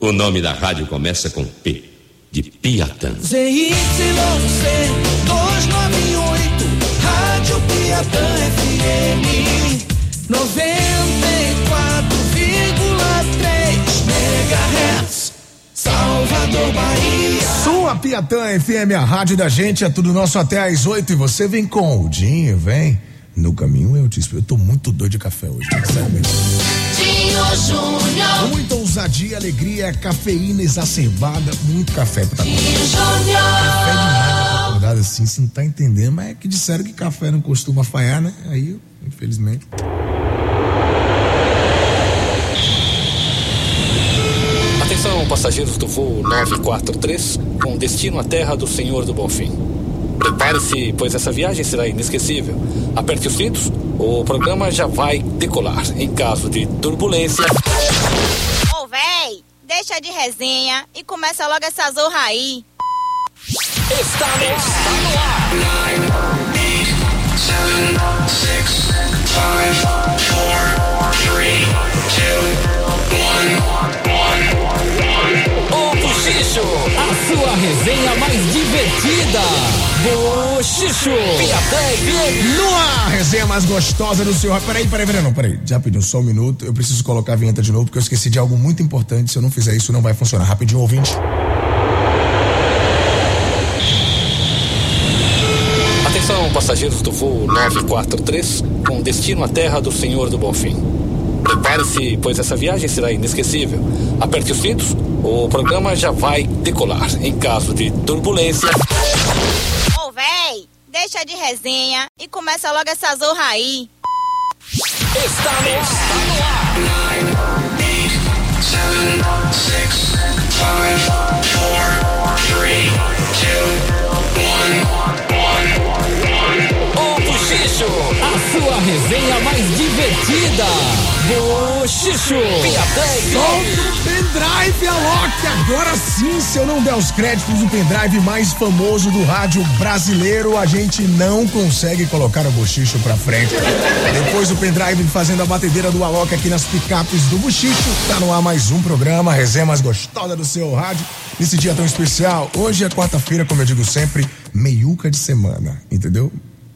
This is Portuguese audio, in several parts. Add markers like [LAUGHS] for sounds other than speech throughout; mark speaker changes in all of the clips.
Speaker 1: O nome da rádio começa com P, de Piatã.
Speaker 2: ZYC 298, Rádio Piatã FM 94,3 MHz. Salvador, Bahia.
Speaker 3: Sua Piatã FM, a rádio da gente, é tudo nosso até às oito e você vem com o Dinho, vem. No caminho eu te espero. Eu tô muito doido de café hoje, sabe?
Speaker 2: Dinho Júnior.
Speaker 3: Muita ousadia, alegria, cafeína exacerbada, muito café pra
Speaker 2: Dinho
Speaker 3: Café demais, acordado assim, você não tá entendendo, mas é que disseram que café não costuma falhar, né? Aí, infelizmente.
Speaker 4: Atenção, passageiros do voo 943, com destino à terra do Senhor do Bonfim. Prepare-se, pois essa viagem será inesquecível. Aperte os cintos, o programa já vai decolar. Em caso de turbulência,
Speaker 5: véi, deixa de resenha e começa logo essa zorra aí.
Speaker 4: está no ar. O a sua resenha mais divertida. Piatã FM.
Speaker 3: No ar, resenha mais gostosa do seu. Peraí, peraí, peraí, não, peraí. Já pediu só um minuto. Eu preciso colocar a vinheta de novo, porque eu esqueci de algo muito importante. Se eu não fizer isso, não vai funcionar. Rapidinho, ouvinte.
Speaker 4: Atenção, passageiros do voo 943, com destino à terra do Senhor do Bonfim. Prepare-se, pois essa viagem será inesquecível. Aperte os cintos, o programa já vai decolar. Em caso de turbulência,
Speaker 5: deixa de resenha e começa logo essa zorra aí.
Speaker 4: está no ar. O Buchicho, a sua resenha mais divertida. Buchicho,
Speaker 3: o pendrive, Alok! Agora sim, se eu não der os créditos do pendrive mais famoso do rádio brasileiro, a gente não consegue colocar o bochicho pra frente. Depois do pendrive fazendo a batedeira do Alok aqui nas picapes do bochicho, tá no ar mais um programa, a resenha mais gostosa do seu rádio. Nesse dia tão especial, hoje é quarta-feira, como eu digo sempre, meiuca de semana, entendeu?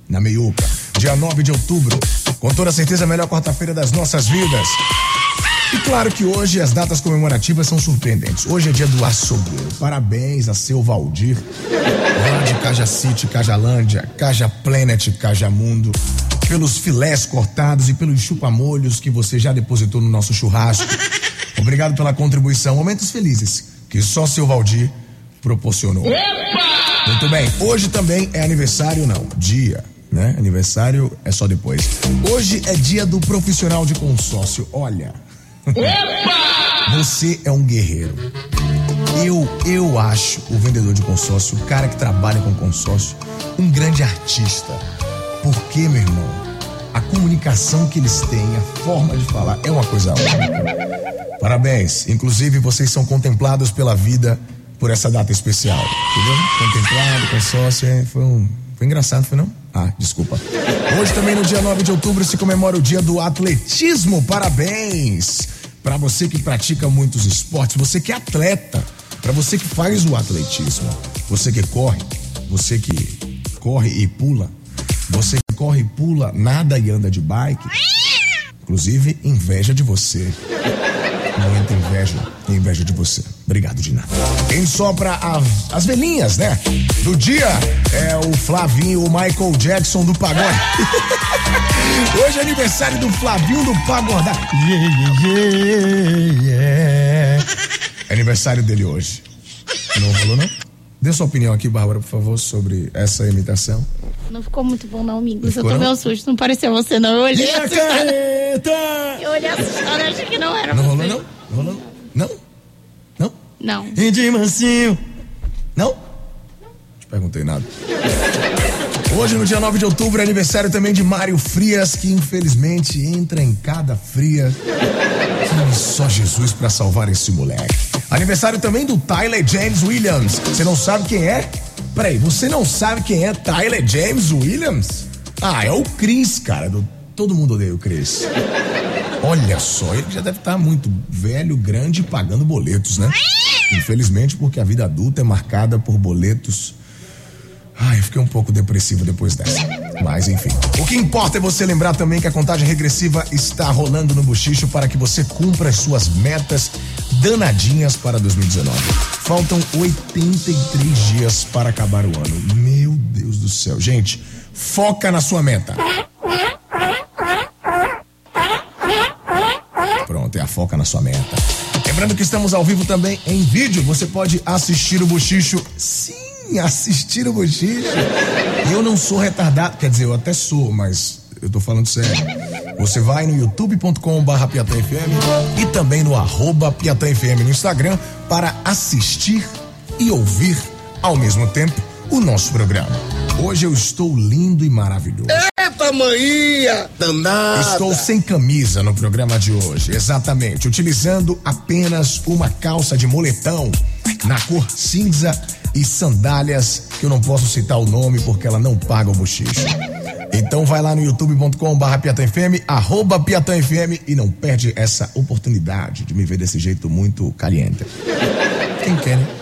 Speaker 3: Na meiuca, dia 9 de outubro, com toda certeza a melhor quarta-feira das nossas vidas. E claro que hoje as datas comemorativas são surpreendentes. Hoje é dia do açougueiro. Parabéns a seu Valdir, lá de Caja City, Cajalândia, Caja Planet, Caja Mundo, pelos filés cortados e pelos chupamolhos que você já depositou no nosso churrasco. Obrigado pela contribuição. Momentos felizes que só seu Valdir proporcionou. Muito bem. Hoje também é aniversário, não. Dia, né? Aniversário é só depois. Hoje é dia do profissional de consórcio. Olha. Você é um guerreiro. Eu, eu acho o vendedor de consórcio, o cara que trabalha com consórcio, um grande artista. Porque, meu irmão, a comunicação que eles têm, a forma de falar, é uma coisa única. Parabéns. Inclusive, vocês são contemplados pela vida por essa data especial. Entendeu? Contemplado, consórcio, é, foi um. Foi engraçado, foi não? Ah, desculpa. Hoje também no dia 9 de outubro se comemora o dia do atletismo. Parabéns! Para você que pratica muitos esportes, você que é atleta, para você que faz o atletismo, você que corre, você que corre e pula, você que corre e pula, nada e anda de bike. Inclusive, inveja de você. Não entra inveja, inveja de você. Obrigado de nada. Quem sopra a- as velhinhas, né? Do dia é o Flavinho, o Michael Jackson do pagode. [LAUGHS] Hoje é aniversário do Flavinho do Pagodá. Yeah, yeah, yeah. É aniversário dele hoje. Não rolou, não? Dê sua opinião aqui, Bárbara, por favor, sobre essa imitação.
Speaker 6: Não ficou muito bom, não, amigos. Eu tomei
Speaker 3: não?
Speaker 6: um susto, não pareceu você, não. Eu olhei
Speaker 3: a
Speaker 6: assustada.
Speaker 3: carreta?
Speaker 6: Eu olhei assustada, achei que não era
Speaker 3: Não
Speaker 6: você.
Speaker 3: rolou, não? Não não? Não? Não?
Speaker 6: Não.
Speaker 3: E de mansinho. Não? Não te perguntei nada. Hoje, no dia 9 de outubro, é aniversário também de Mário Frias, que infelizmente entra em cada fria. Que só Jesus pra salvar esse moleque. Aniversário também do Tyler James Williams. Você não sabe quem é? Peraí, você não sabe quem é Tyler James Williams? Ah, é o Chris, cara. Do... Todo mundo odeia o Chris. Olha só, ele já deve estar muito velho, grande pagando boletos, né? Infelizmente, porque a vida adulta é marcada por boletos. Ai, eu fiquei um pouco depressivo depois dessa. Mas enfim. O que importa é você lembrar também que a contagem regressiva está rolando no Buchicho para que você cumpra as suas metas danadinhas para 2019. Faltam 83 dias para acabar o ano. Meu Deus do céu. Gente, foca na sua meta. Pronto, é a foca na sua meta. Lembrando que estamos ao vivo também em vídeo. Você pode assistir o Buchicho. Sim, assistir o Buchicho. E eu não sou retardado. Quer dizer, eu até sou, mas eu tô falando sério. Você vai no youtube.com/barra FM e também no arroba FM no Instagram para assistir e ouvir ao mesmo tempo o nosso programa. Hoje eu estou lindo e maravilhoso.
Speaker 7: Eita, manhã! Danada!
Speaker 3: Estou sem camisa no programa de hoje, exatamente, utilizando apenas uma calça de moletão na cor cinza e sandálias que eu não posso citar o nome porque ela não paga o bochicho. Então vai lá no youtube.com barra PiatãFM, arroba PiatãFM e não perde essa oportunidade de me ver desse jeito muito caliente. Quem quer, né?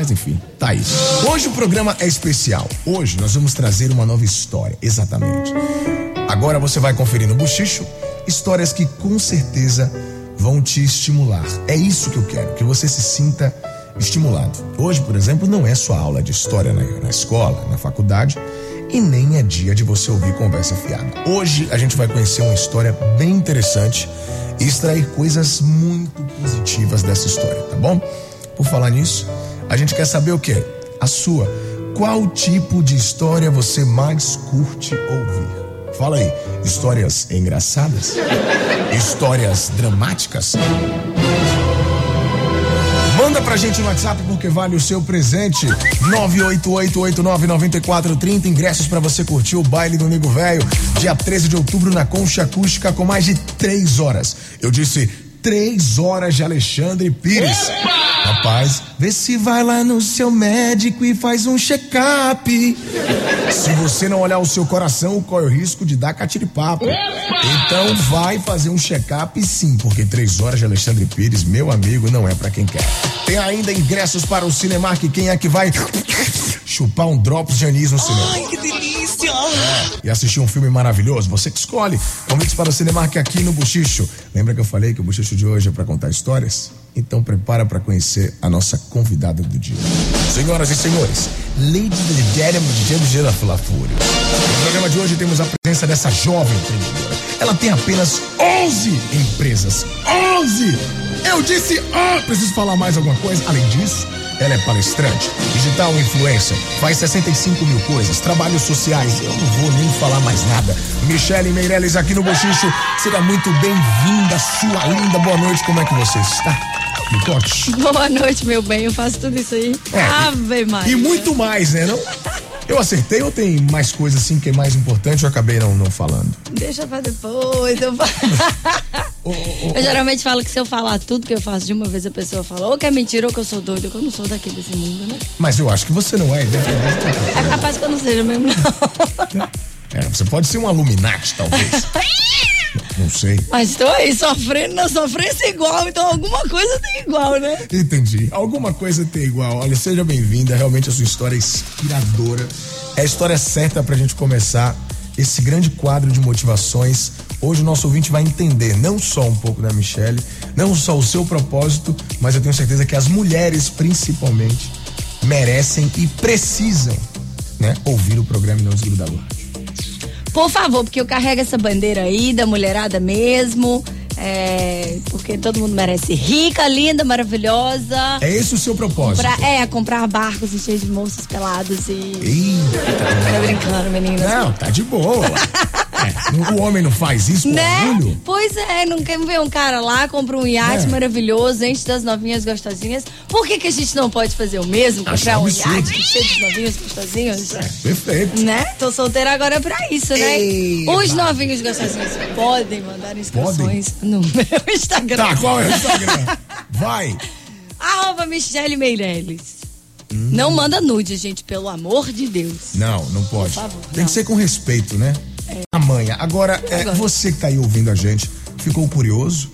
Speaker 3: Mas enfim, tá aí. Hoje o programa é especial. Hoje nós vamos trazer uma nova história, exatamente. Agora você vai conferir no Buchicho histórias que com certeza vão te estimular. É isso que eu quero, que você se sinta estimulado. Hoje, por exemplo, não é sua aula de história na, na escola, na faculdade, e nem é dia de você ouvir conversa fiada. Hoje a gente vai conhecer uma história bem interessante e extrair coisas muito positivas dessa história, tá bom? Por falar nisso, a gente quer saber o quê? A sua. Qual tipo de história você mais curte ouvir? Fala aí, histórias engraçadas? Histórias dramáticas? Manda pra gente no WhatsApp porque vale o seu presente. 988899430 ingressos para você curtir o baile do Nego Velho, dia 13 de outubro na Concha Acústica com mais de três horas. Eu disse três horas de Alexandre Pires. Rapaz, vê se vai lá no seu médico e faz um check-up. Se você não olhar o seu coração, corre o risco de dar catiripapo. Então vai fazer um check-up sim, porque três horas de Alexandre Pires, meu amigo, não é pra quem quer. Tem ainda ingressos para o Cinemark, quem é que vai chupar um drops de anis no cinema?
Speaker 2: Ai, que delícia!
Speaker 3: e assistir um filme maravilhoso, você que escolhe. Convites para o Cinemark aqui no Buchicho. Lembra que eu falei que o Buchicho de hoje é para contar histórias? Então prepara para conhecer a nossa convidada do dia. Senhoras e senhores, Lady Dedera DJ da Flafúrio. No programa de hoje temos a presença dessa jovem empreendedora. Ela tem apenas 11 empresas. 11! Eu disse, ah, preciso falar mais alguma coisa? Além disso, ela é palestrante, digital influencer, faz 65 mil coisas, trabalhos sociais. Eu não vou nem falar mais nada. Michele Meirelles aqui no Bochicho. Seja muito bem-vinda, sua linda. Boa noite, como é que você está? Me conte.
Speaker 6: Boa noite, meu bem. Eu faço tudo isso aí.
Speaker 3: É,
Speaker 6: Ave Maria.
Speaker 3: E muito mais, né? Não? Eu acertei ou tem mais coisa assim que é mais importante? Eu acabei não, não falando.
Speaker 6: Deixa pra depois. Eu, falo. [LAUGHS] eu geralmente falo que se eu falar tudo que eu faço de uma vez, a pessoa fala ou que é mentira ou que eu sou doido, que eu não sou daqui desse mundo, né?
Speaker 3: Mas eu acho que você não é, né?
Speaker 6: É capaz que eu não seja mesmo, não. [LAUGHS]
Speaker 3: É, você pode ser um Illuminati, talvez. não, [LAUGHS] não sei.
Speaker 6: Mas tô aí sofrendo na sofrência igual, então alguma coisa tem igual, né?
Speaker 3: Entendi. Alguma coisa tem igual. Olha, seja bem-vinda. Realmente a sua história é inspiradora. É a história certa pra gente começar esse grande quadro de motivações. Hoje o nosso ouvinte vai entender não só um pouco da Michelle, não só o seu propósito, mas eu tenho certeza que as mulheres, principalmente, merecem e precisam né, ouvir o programa e não desgrudar do rádio.
Speaker 6: Por favor, porque eu carrego essa bandeira aí da mulherada mesmo. É, porque todo mundo merece rica, linda, maravilhosa.
Speaker 3: É esse o seu propósito?
Speaker 6: Comprar- é, comprar barcos cheios de moços pelados e.
Speaker 3: Eita.
Speaker 6: Tô brincando, meninas.
Speaker 3: Não, tá de boa. [LAUGHS] É, o homem não faz isso com
Speaker 6: Né?
Speaker 3: orgulho?
Speaker 6: Pois é, não quer ver um cara lá, compra um iate
Speaker 3: É.
Speaker 6: maravilhoso, enche das novinhas gostosinhas. Por que, que a gente não pode fazer o mesmo? Comprar um
Speaker 3: absurdo.
Speaker 6: iate cheio de novinhos gostosinhos?
Speaker 3: Perfeito.
Speaker 6: Né? Tô solteira agora pra isso, né?
Speaker 3: Eba.
Speaker 6: Os novinhos gostosinhos podem mandar inscrições no [LAUGHS] meu Instagram.
Speaker 3: Tá, qual é o Instagram? Vai. [LAUGHS]
Speaker 6: Arroba Michele Meirelles. Não manda nude, gente, pelo amor de Deus.
Speaker 3: Não, não pode.
Speaker 6: Por favor,
Speaker 3: Tem
Speaker 6: não.
Speaker 3: que ser com respeito, né? A manha. Agora, é,
Speaker 6: Agora.
Speaker 3: você que tá aí ouvindo a gente, ficou curioso,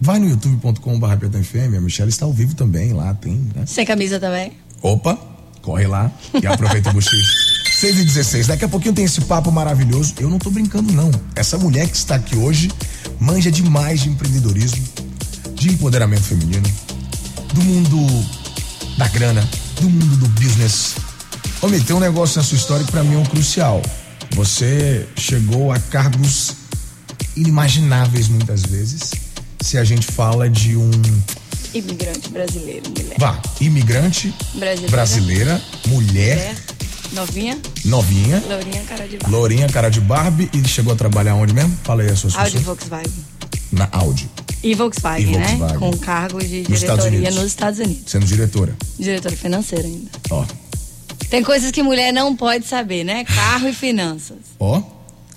Speaker 3: vai no youtube.com.br a Michelle está ao vivo também, lá tem, né?
Speaker 6: Sem camisa também?
Speaker 3: Opa, corre lá e aproveita o bochicho. [LAUGHS] 6 e 16, daqui a pouquinho tem esse papo maravilhoso. Eu não tô brincando, não. Essa mulher que está aqui hoje manja demais de empreendedorismo, de empoderamento feminino, do mundo da grana, do mundo do business. Homem, tem um negócio na sua história que pra mim é um crucial. Você chegou a cargos inimagináveis muitas vezes. Se a gente fala de um
Speaker 6: Imigrante brasileiro, mulher.
Speaker 3: Vá, imigrante
Speaker 6: Brasileira.
Speaker 3: brasileira, mulher,
Speaker 6: Mulher, novinha,
Speaker 3: novinha,
Speaker 6: lourinha, cara de barro.
Speaker 3: lourinha, cara de Barbie e chegou a trabalhar onde mesmo? Fala aí as suas
Speaker 6: Audi. Volkswagen.
Speaker 3: Na Audi,
Speaker 6: E Volkswagen,
Speaker 3: E Volkswagen.
Speaker 6: né? Com cargo de
Speaker 3: Nos Estados
Speaker 6: diretoria
Speaker 3: Unidos.
Speaker 6: nos Estados Unidos.
Speaker 3: sendo diretora.
Speaker 6: Diretora financeira ainda.
Speaker 3: Ó,
Speaker 6: Tem coisas que mulher não pode saber, né? Carro e finanças.
Speaker 3: ó.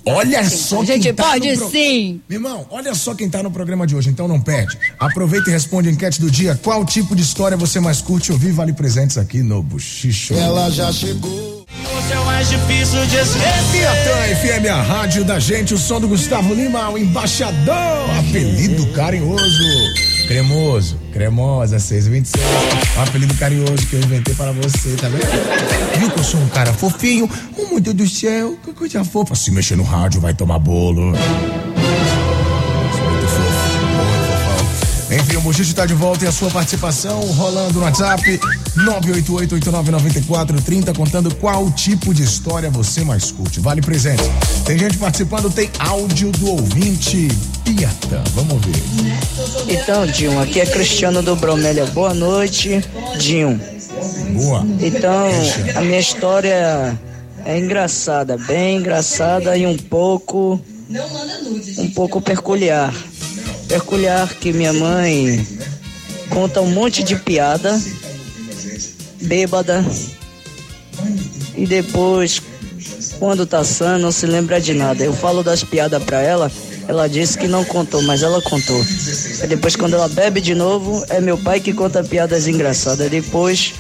Speaker 3: Olha
Speaker 6: Sim,
Speaker 3: só
Speaker 6: a gente
Speaker 3: quem tá
Speaker 6: pode
Speaker 3: no pro-
Speaker 6: sim.
Speaker 3: Meu irmão, olha só quem tá no programa de hoje, então não perde. Aproveita e responde a enquete do dia. Qual tipo de história você mais curte ouvir? Vale presentes aqui no Buchicho.
Speaker 7: Ela já chegou. Você é o mais difícil de esquecer.
Speaker 3: Piatã FM, a rádio da gente, o som do Gustavo Lima, o embaixador, apelido carinhoso, cremoso, cremosa, 626, o apelido carinhoso que eu inventei para você, tá vendo? Viu que eu sou um cara fofinho? Oh, meu Deus do céu, que coisa fofa. Se mexer no rádio, vai tomar bolo. Enfim, o Buchicho tá de volta e a sua participação rolando no WhatsApp 988-899430 contando qual tipo de história você mais curte. Vale presente. Tem gente participando, tem áudio do ouvinte Piatã. Vamos ver.
Speaker 8: Então, Dinho, aqui é Cristiano do Bromélia. Boa noite, Dinho.
Speaker 3: Boa.
Speaker 8: Então, a minha história é engraçada, bem engraçada e um pouco. Um pouco peculiar. Peculiar que minha mãe conta um monte de piada, bêbada, e depois, quando tá sã, não se lembra de nada. Eu falo das piadas pra ela, ela disse que não contou, mas ela contou. Aí depois, quando ela bebe de novo, é meu pai que conta piadas engraçadas. Depois,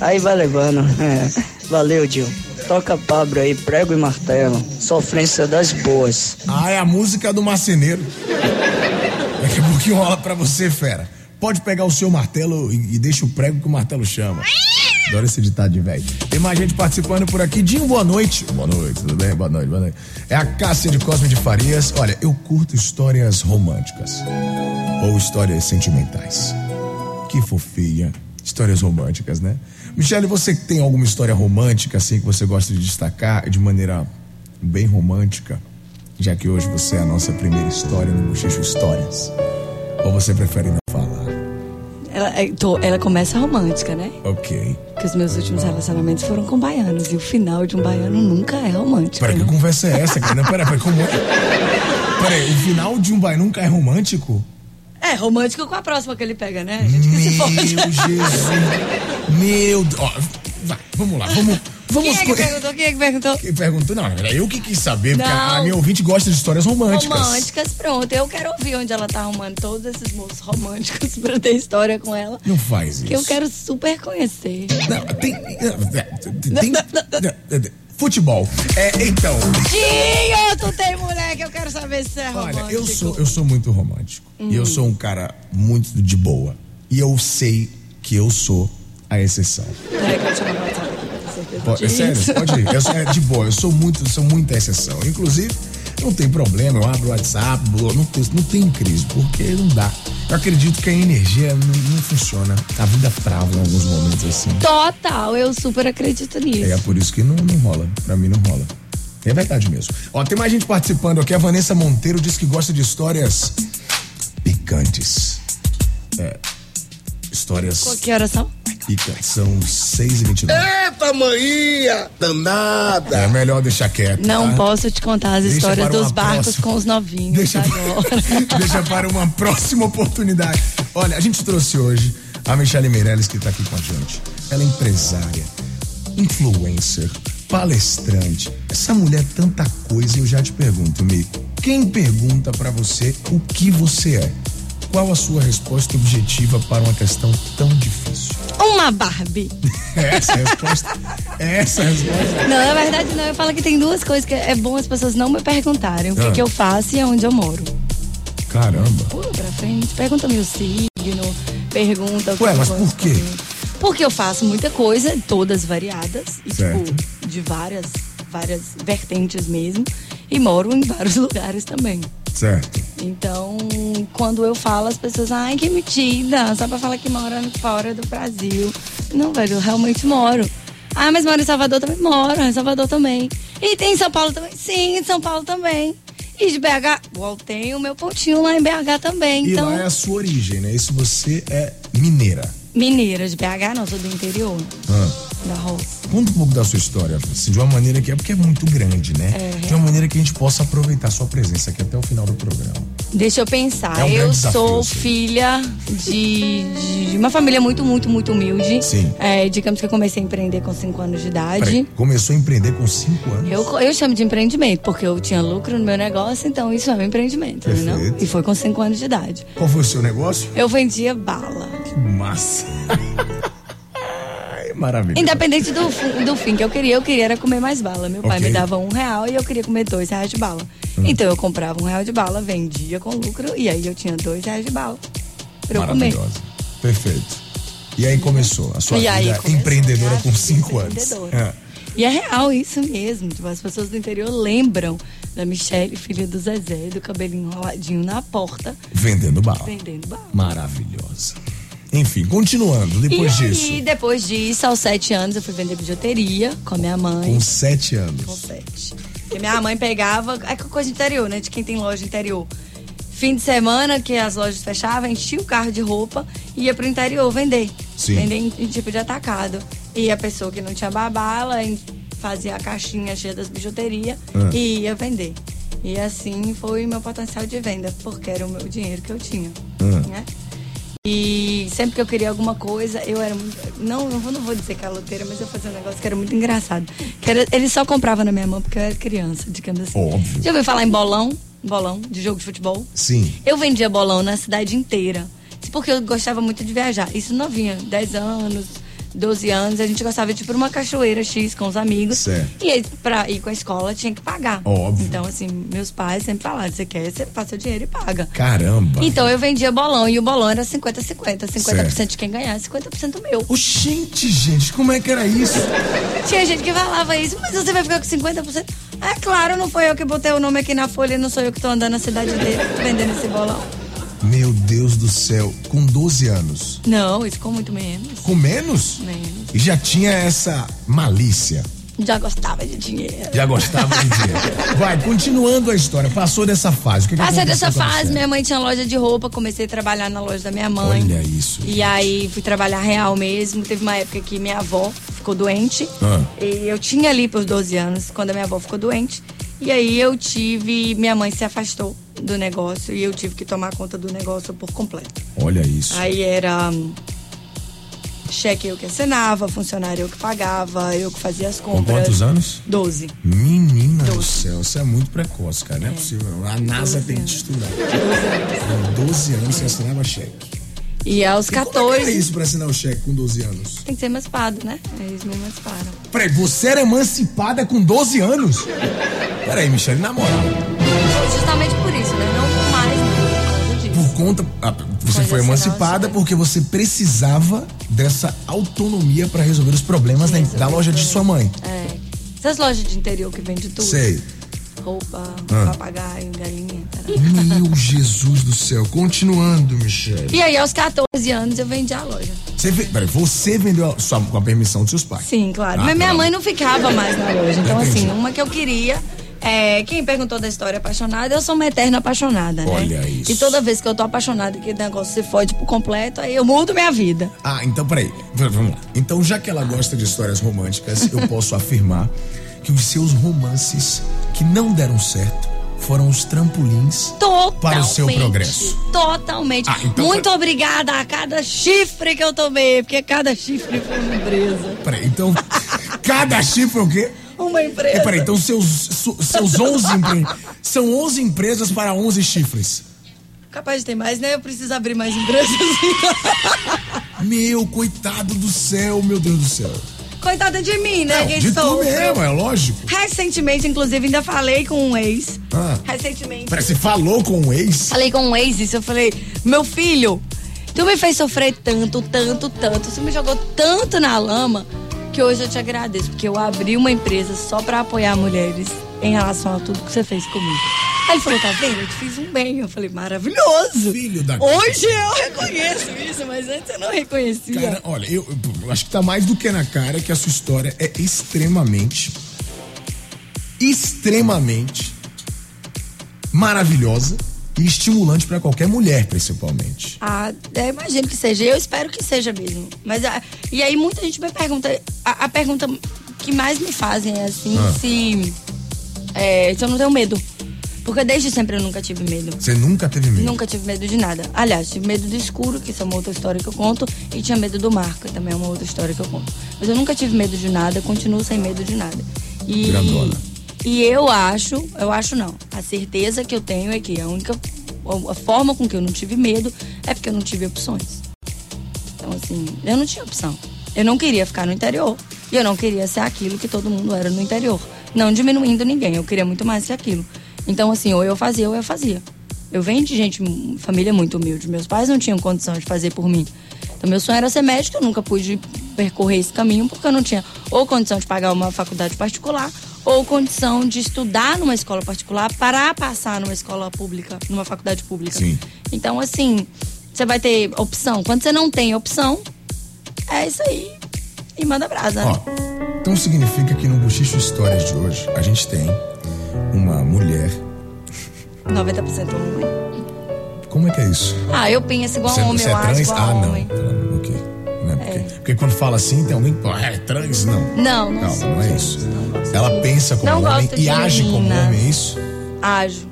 Speaker 8: aí vai levando. É. Valeu, Dio. Toca Pablo aí, prego e martelo. Sofrência das boas.
Speaker 3: Ah, é a música do marceneiro. Daqui a pouquinho rola pra você, fera. Pode pegar o seu martelo e, e deixa o prego que o martelo chama. Adoro esse ditado de velho. Tem mais gente participando por aqui. Dinho, boa noite. Boa noite, tudo bem? Boa noite, boa noite. É a Cássia de Cosme de Farias. Olha, eu curto histórias românticas. Ou histórias sentimentais. Que fofinha. Histórias românticas, né? Michele, você tem alguma história romântica, assim, que você gosta de destacar de maneira bem romântica? Já que hoje você é a nossa primeira história no Bochecho Histórias. Ou você prefere não?
Speaker 6: Ela, é, tô- ela começa romântica, né?
Speaker 3: Ok.
Speaker 6: Porque os meus últimos relacionamentos foram com baianos. E o final de um baiano nunca é romântico.
Speaker 3: Peraí, que
Speaker 6: né?
Speaker 3: conversa é essa, cara? Não, peraí, peraí, como é? Peraí, o final de um bai nunca é romântico?
Speaker 6: É, romântico com a próxima que ele pega, né? A gente que se
Speaker 3: Meu. Jesus. Meu Deus. Vai, vamos lá, vamos. Vamos
Speaker 6: Quem é que perguntou? Quem é que perguntou?
Speaker 3: Quem perguntou? Não, era eu que quis saber, porque a, minha ouvinte gosta de histórias românticas.
Speaker 6: Românticas, pronto. Eu quero ouvir onde ela tá arrumando todos esses moços românticos [LAUGHS] pra ter história com ela.
Speaker 3: Não faz isso.
Speaker 6: Que eu quero super conhecer.
Speaker 3: Não, tem. tem- tem- futebol. É, então.
Speaker 6: Tinho, tu tem mulher que eu quero saber se é romântico.
Speaker 3: Olha, eu sou, eu sou muito romântico. E eu
Speaker 6: Hum.
Speaker 3: sou um cara muito de boa. E eu sei que eu sou a exceção. Pode, é sério, pode ir. Eu sou, é de boa, eu sou muito, sou muita exceção. Inclusive, não tem problema, eu abro o WhatsApp, não tem, não tem crise, porque não dá. Eu acredito que a energia não, não funciona. A vida trava em alguns momentos assim.
Speaker 6: Total, eu super acredito nisso.
Speaker 3: É por isso que não, não rola. Pra mim não rola. É verdade mesmo. Ó, tem mais gente participando aqui. A Vanessa Monteiro diz que gosta de histórias picantes. É. Histórias
Speaker 6: Qual que horas são?
Speaker 3: Picantes. São 6 e 29
Speaker 7: Eita, maninha! Danada!
Speaker 3: É melhor deixar quieto.
Speaker 6: Não
Speaker 3: tá?
Speaker 6: posso te contar as
Speaker 3: Deixa
Speaker 6: histórias
Speaker 3: para
Speaker 6: dos barcos
Speaker 3: próxima.
Speaker 6: com os novinhos
Speaker 3: Deixa,
Speaker 6: agora. [LAUGHS]
Speaker 3: deixa para uma próxima oportunidade. Olha, a gente trouxe hoje a Michele Meirelles que está aqui com a gente. Ela é empresária, influencer, palestrante. Essa mulher é tanta coisa e eu já te pergunto, Mi. Quem pergunta para você o que você é? Qual a sua resposta objetiva para uma questão tão difícil?
Speaker 6: Uma Barbie. [LAUGHS]
Speaker 3: É essa a resposta? É essa a resposta?
Speaker 6: Não, na verdade não. Eu falo que tem duas coisas que é bom as pessoas não me perguntarem. O que,
Speaker 3: Ah.
Speaker 6: que eu faço e aonde eu moro.
Speaker 3: Caramba.
Speaker 6: Pula pra frente, pergunta meu signo, pergunta o que
Speaker 3: Ué, mas por quê?
Speaker 6: comer. Porque eu faço muita coisa, todas variadas, e tipo, de várias, várias vertentes mesmo, e moro em vários [LAUGHS] lugares também.
Speaker 3: Certo.
Speaker 6: Então, quando eu falo, as pessoas, ai, que metida, só pra falar que mora fora do Brasil. Não, velho, eu realmente moro. Ah, mas mora em Salvador também? Moro, em Salvador também. E tem em São Paulo também? Sim, em São Paulo também. E de BH, igual tem o meu pontinho lá em BH também.
Speaker 3: E
Speaker 6: então,
Speaker 3: lá é a sua origem, né? Isso você é mineira.
Speaker 6: Mineira de BH, não, sou do interior,
Speaker 3: Ah.
Speaker 6: da roça.
Speaker 3: Conta um pouco da sua história, assim, de uma maneira que é porque é muito grande, né?
Speaker 6: É.
Speaker 3: De uma maneira que a gente possa aproveitar a sua presença aqui até o final do programa.
Speaker 6: Deixa eu pensar.
Speaker 3: É um
Speaker 6: eu
Speaker 3: desafio,
Speaker 6: sou
Speaker 3: sei.
Speaker 6: filha de, de uma família muito, muito, muito humilde.
Speaker 3: Sim.
Speaker 6: É, digamos que eu comecei a empreender com 5 anos de idade.
Speaker 3: Peraí, começou a empreender com 5 anos.
Speaker 6: Eu, eu chamo de empreendimento, porque eu tinha lucro no meu negócio, então isso é um empreendimento, não?
Speaker 3: Perfeito.
Speaker 6: E foi com 5 anos de idade.
Speaker 3: Qual foi o seu negócio?
Speaker 6: Eu vendia bala.
Speaker 3: Que massa. [LAUGHS] Ai, Maravilhoso.
Speaker 6: Independente do, do fim que eu queria, eu queria era comer mais bala. Meu pai
Speaker 3: Ok.
Speaker 6: me dava um real e eu queria comer dois reais de bala.
Speaker 3: Hum.
Speaker 6: Então eu comprava um real de bala, vendia com lucro e aí eu tinha dois reais de bala pra eu comer.
Speaker 3: Perfeito. E aí começou a sua
Speaker 6: E
Speaker 3: vida
Speaker 6: começou
Speaker 3: empreendedora com 5 anos. É.
Speaker 6: E é real isso mesmo. Tipo, as pessoas do interior lembram da Michelle, filha do Zezé, do cabelinho enroladinho na porta,
Speaker 3: Vendendo bala.
Speaker 6: vendendo bala.
Speaker 3: Maravilhosa. Enfim, continuando, depois
Speaker 6: e
Speaker 3: disso,
Speaker 6: aí, depois disso, aos sete anos, eu fui vender bijuteria com a minha mãe.
Speaker 3: com 7 anos.
Speaker 6: Com sete. E minha mãe pegava. É coisa de interior, né? De quem tem loja interior. Fim de semana, que as lojas fechavam, enchia o carro de roupa e ia pro interior vender.
Speaker 3: Sim.
Speaker 6: Vender em, em tipo de atacado. E a pessoa que não tinha em- fazia a caixinha cheia das bijuterias
Speaker 3: Ah.
Speaker 6: e ia vender. E assim foi meu potencial de venda, porque era o meu dinheiro que eu tinha.
Speaker 3: Ah.
Speaker 6: Né? E sempre que eu queria alguma coisa, eu era muito. Não, não vou, não vou dizer caloteira, mas eu fazia um negócio que era muito engraçado. Que era, ele só comprava na minha mão porque eu era criança, digamos assim.
Speaker 3: Óbvio.
Speaker 6: Já ouviu falar em bolão? Bolão, de jogo de futebol?
Speaker 3: Sim.
Speaker 6: Eu vendia bolão na cidade inteira. Porque eu gostava muito de viajar. Isso novinha, 10 anos, 12 anos, a gente gostava de ir pra uma cachoeira X com os amigos.
Speaker 3: Certo.
Speaker 6: E aí, pra ir com a escola, tinha que pagar.
Speaker 3: Óbvio.
Speaker 6: Então, assim, meus pais sempre falaram: você quer, você passa o dinheiro e paga.
Speaker 3: Caramba.
Speaker 6: Então eu vendia bolão e o bolão era 50-50. 50%,
Speaker 3: Certo.
Speaker 6: de quem ganhasse, 50% meu.
Speaker 3: Oxente, gente, como é que era isso? [LAUGHS]
Speaker 6: Tinha gente que falava isso, mas você vai ficar com 50%? É claro, não foi eu que botei o nome aqui na folha e não sou eu que tô andando na cidade dele vendendo esse bolão.
Speaker 3: Meu Deus do céu, com 12 anos.
Speaker 6: Não, isso ficou muito menos.
Speaker 3: Com menos?
Speaker 6: Menos.
Speaker 3: E já tinha essa malícia.
Speaker 6: Já gostava de dinheiro.
Speaker 3: Já gostava de dinheiro. [LAUGHS] Vai, continuando a história. Passou dessa fase. O que que
Speaker 6: Passei
Speaker 3: aconteceu
Speaker 6: dessa fase, minha mãe tinha loja de roupa, comecei a trabalhar na loja da minha mãe.
Speaker 3: Olha isso.
Speaker 6: E aí fui trabalhar real mesmo. Teve uma época que minha avó ficou doente.
Speaker 3: Ah.
Speaker 6: E eu tinha ali pros 12 anos, quando a minha avó ficou doente. E aí eu tive. Minha mãe se afastou do negócio e eu tive que tomar conta do negócio por completo.
Speaker 3: Olha isso.
Speaker 6: Aí era. hum, Cheque eu que assinava, funcionário eu que pagava, eu que fazia as
Speaker 3: Com
Speaker 6: compras.
Speaker 3: quantos anos?
Speaker 6: 12.
Speaker 3: Menina do
Speaker 6: Doze.
Speaker 3: céu, você é muito precoce, cara. Não é, possível. não. A NASA tem que te estudar.
Speaker 6: 12 anos.
Speaker 3: Com 12 anos você assinava cheque.
Speaker 6: E aos
Speaker 3: Como é que era
Speaker 6: 14.
Speaker 3: isso pra assinar o cheque com 12 anos?
Speaker 6: Tem que ser emancipado, né? Eles me emanciparam.
Speaker 3: Peraí, você era emancipada com 12 anos? Peraí, Michele, na moral.
Speaker 6: Justamente por isso, né? Não por mais. Por causa disso.
Speaker 3: Por conta. ah, Você
Speaker 6: Coisa
Speaker 3: foi emancipada porque você precisava dessa autonomia pra resolver os problemas da, da loja de sua mãe.
Speaker 6: É. Essas lojas de interior que vende tudo.
Speaker 3: Sei.
Speaker 6: Roupa,
Speaker 3: Ah.
Speaker 6: papagaio, galinha.
Speaker 3: Meu Jesus do céu. Continuando, Michele.
Speaker 6: E aí, aos 14 anos, eu vendi a loja.
Speaker 3: Você, peraí, você vendeu a sua, com a permissão dos seus pais?
Speaker 6: Sim, claro.
Speaker 3: Ah,
Speaker 6: Mas minha
Speaker 3: claro.
Speaker 6: mãe não ficava mais na loja. Então,
Speaker 3: Entendi.
Speaker 6: assim, uma que eu queria. É, quem perguntou da história apaixonada, eu sou uma eterna apaixonada, né?
Speaker 3: Olha isso.
Speaker 6: E toda vez que eu tô apaixonada, que o negócio se fode por completo, aí eu mudo minha vida.
Speaker 3: Ah, então peraí. Vamos lá. Então, já que ela gosta de histórias românticas, eu posso afirmar que os seus romances que não deram certo foram os trampolins
Speaker 6: Totalmente.
Speaker 3: para o seu progresso.
Speaker 6: Totalmente.
Speaker 3: Ah, então
Speaker 6: Muito
Speaker 3: foi-
Speaker 6: obrigada a cada chifre que eu tomei, porque cada chifre foi uma empresa.
Speaker 3: Peraí, então, cada chifre é o quê?
Speaker 6: Uma empresa.
Speaker 3: É, peraí, então seus, seus 11 empre... São 11 empresas para 11 chifres.
Speaker 6: Capaz de ter mais, né? Eu preciso abrir mais empresas. [LAUGHS]
Speaker 3: Meu, coitado do céu, meu Deus do céu.
Speaker 6: Coitada de mim, né?
Speaker 3: Não,
Speaker 6: que
Speaker 3: de tu
Speaker 6: sofreu.
Speaker 3: mesmo, é lógico.
Speaker 6: Recentemente, inclusive, ainda falei com um ex.
Speaker 3: Ah.
Speaker 6: Recentemente.
Speaker 3: Você falou com um ex?
Speaker 6: Falei com um ex isso, eu falei, meu filho, tu me fez sofrer tanto, tanto, tanto, você me jogou tanto na lama, que hoje eu te agradeço, porque eu abri uma empresa só pra apoiar mulheres em relação a tudo que você fez comigo. Aí ele falou, tá vendo? Eu te fiz um bem. Eu falei, maravilhoso.
Speaker 3: Filho da-
Speaker 6: Hoje eu reconheço isso, mas antes eu não reconhecia.
Speaker 3: Cara, olha, eu, eu acho que tá mais do que na cara que a sua história é extremamente, extremamente maravilhosa e estimulante pra qualquer mulher, principalmente.
Speaker 6: Ah, eu imagino que seja. Eu espero que seja mesmo. Mas ah, e aí muita gente me pergunta. A, a pergunta que mais me fazem é assim,
Speaker 3: Ah.
Speaker 6: se, é, se eu não tenho medo. Porque desde sempre eu nunca tive medo.
Speaker 3: Você nunca teve medo?
Speaker 6: Nunca tive medo de nada. Aliás, tive medo do escuro, que isso é uma outra história que eu conto, e tinha medo do mar, que também é uma outra história que eu conto. Mas eu nunca tive medo de nada, continuo sem medo de nada. E,
Speaker 3: Grandona.
Speaker 6: E eu acho, eu acho não, a certeza que eu tenho é que a única a forma com que eu não tive medo é porque eu não tive opções. Então, assim, eu não tinha opção. Eu não queria ficar no interior. E eu não queria ser aquilo que todo mundo era no interior. Não diminuindo ninguém, eu queria muito mais que aquilo. Então, assim, ou eu fazia ou eu fazia. Eu venho de gente, família muito humilde. Meus pais não tinham condição de fazer por mim. Então, meu sonho era ser médico, eu nunca pude percorrer esse caminho porque eu não tinha ou condição de pagar uma faculdade particular ou condição de estudar numa escola particular para passar numa escola pública, numa faculdade pública.
Speaker 3: Sim.
Speaker 6: Então, assim, você vai ter opção. Quando você não tem opção, é isso aí. E manda brasa, né?
Speaker 3: Ó, então significa que no Buchicho Histórias de hoje, a gente tem uma mulher.
Speaker 6: 90% homem.
Speaker 3: Como é que é isso?
Speaker 6: Ah, eu penso igual
Speaker 3: Você,
Speaker 6: homem,
Speaker 3: você
Speaker 6: eu
Speaker 3: é
Speaker 6: acho
Speaker 3: trans?
Speaker 6: igual
Speaker 3: Ah, não.
Speaker 6: homem.
Speaker 3: Não é porque, quando fala assim, tem alguém que fala, ah, é trans? Não.
Speaker 6: Não, não sou,
Speaker 3: não é isso.
Speaker 6: não
Speaker 3: Ela pensa como
Speaker 6: Não
Speaker 3: homem e age como homem, é isso?
Speaker 6: Ajo.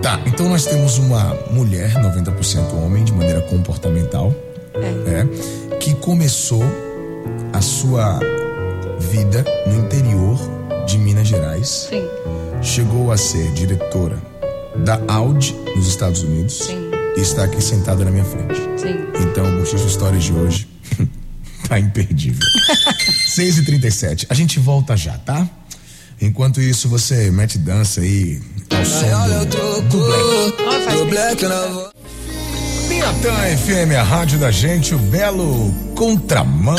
Speaker 3: Tá, então nós temos uma mulher, 90% homem, de maneira comportamental, é, que começou a sua vida no interior de Minas Gerais.
Speaker 6: Sim.
Speaker 3: Chegou a ser diretora da Audi nos Estados Unidos
Speaker 6: Sim.
Speaker 3: e está aqui sentada na minha frente.
Speaker 6: Sim.
Speaker 3: Então, o Bochicho Histórias de hoje tá imperdível. [LAUGHS] 6h37. A gente volta já, tá? Enquanto isso, você mete dança aí ao som do, do Black. Piatã FM, a rádio da gente, o belo contramão.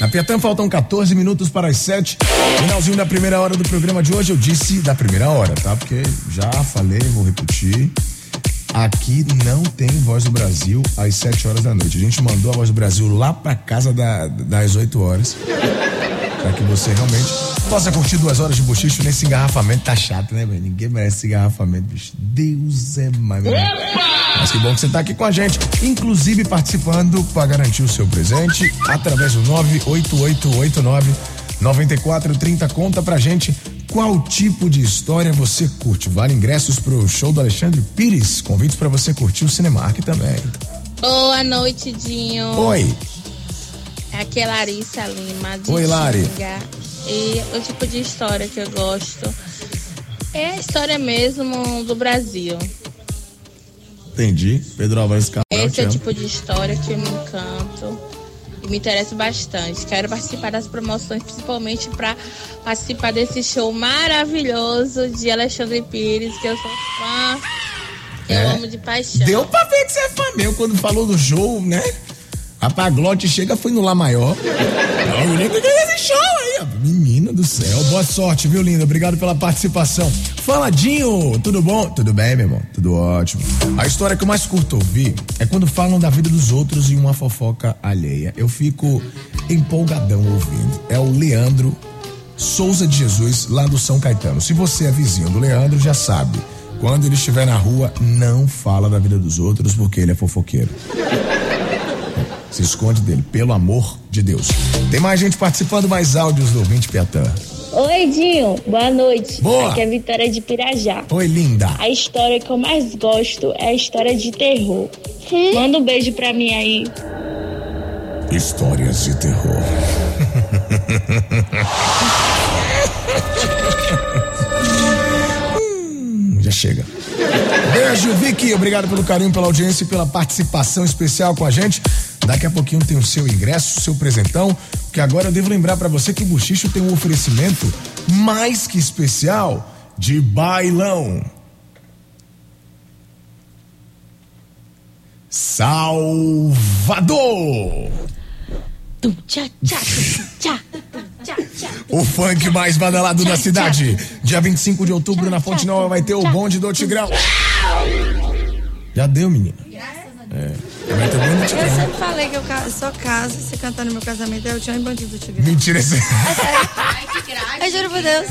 Speaker 3: Na Piatã faltam 14 minutos para as 7. Finalzinho da primeira hora do programa de hoje. Eu disse da primeira hora, tá? Porque já falei, vou repetir. Aqui não tem Voz do Brasil às 7 horas da noite. A gente mandou a Voz do Brasil lá pra casa da- das 8 horas. Pra que você realmente possa curtir duas horas de bochicho nesse engarrafamento. Tá chato, né, velho? Ninguém merece esse engarrafamento, bicho. Deus é mais. Mas que bom que você tá aqui com a gente, inclusive participando para garantir o seu presente através do 98889 9430. Conta pra gente qual tipo de história você curte. Vale ingressos pro show do Alexandre Pires. Convites pra você curtir o Cinemark também.
Speaker 9: Boa noite, Dinho.
Speaker 3: Oi.
Speaker 9: Aqui é Larissa Lima, de
Speaker 3: Oi, Lari.
Speaker 9: Xinga. E o tipo de história que eu gosto é a história mesmo do Brasil.
Speaker 3: Entendi. Pedro Alves Cabral,
Speaker 9: Esse é o tipo de história que eu me encanto e me interesso bastante. Quero participar das promoções, principalmente para participar desse show maravilhoso de Alexandre Pires, que eu sou fã. Eu
Speaker 3: É.
Speaker 9: amo de paixão.
Speaker 3: Deu pra ver que você é fã meu quando falou do show, né? A Paglote chega, foi no Lá Maior. Não, eu lembro que esse show ó. Menina do céu. Boa sorte, viu, linda? Obrigado pela participação. Faladinho, tudo bom? Tudo bem, meu irmão? Tudo ótimo. A história que eu mais curto ouvir é quando falam da vida dos outros em uma fofoca alheia. Eu fico empolgadão ouvindo. É o Leandro Souza de Jesus, lá do São Caetano. Se você é vizinho do Leandro, já sabe. Quando ele estiver na rua, não fala da vida dos outros, porque ele é fofoqueiro. Se esconde dele, pelo amor de Deus. Tem mais gente participando, mais áudios do ouvinte Piatã.
Speaker 10: Oi, Dinho. Boa noite.
Speaker 3: Boa.
Speaker 10: Aqui é a Vitória de Pirajá.
Speaker 3: Oi, linda.
Speaker 10: A história que eu mais gosto é a história de terror. Manda um beijo pra mim aí.
Speaker 3: Histórias de terror. Hum, Já chega. Beijo, Vicky. Obrigado pelo carinho, pela audiência e pela participação especial com a gente. Daqui a pouquinho tem o seu ingresso, o seu presentão, porque agora eu devo lembrar pra você que o Buchicho tem um oferecimento mais que especial de bailão. Salvador! O funk mais badalado da cidade. Dia 25 de outubro na Fonte Nova vai ter o bonde do Tigrão. Já deu, menina. É. Do
Speaker 6: Eu
Speaker 3: Tigrão.
Speaker 6: sempre falei que eu ca- só caso se cantar no meu casamento é o Tchau e Bandido Tigre.
Speaker 3: Mentira, esse.
Speaker 6: Eu juro por Deus.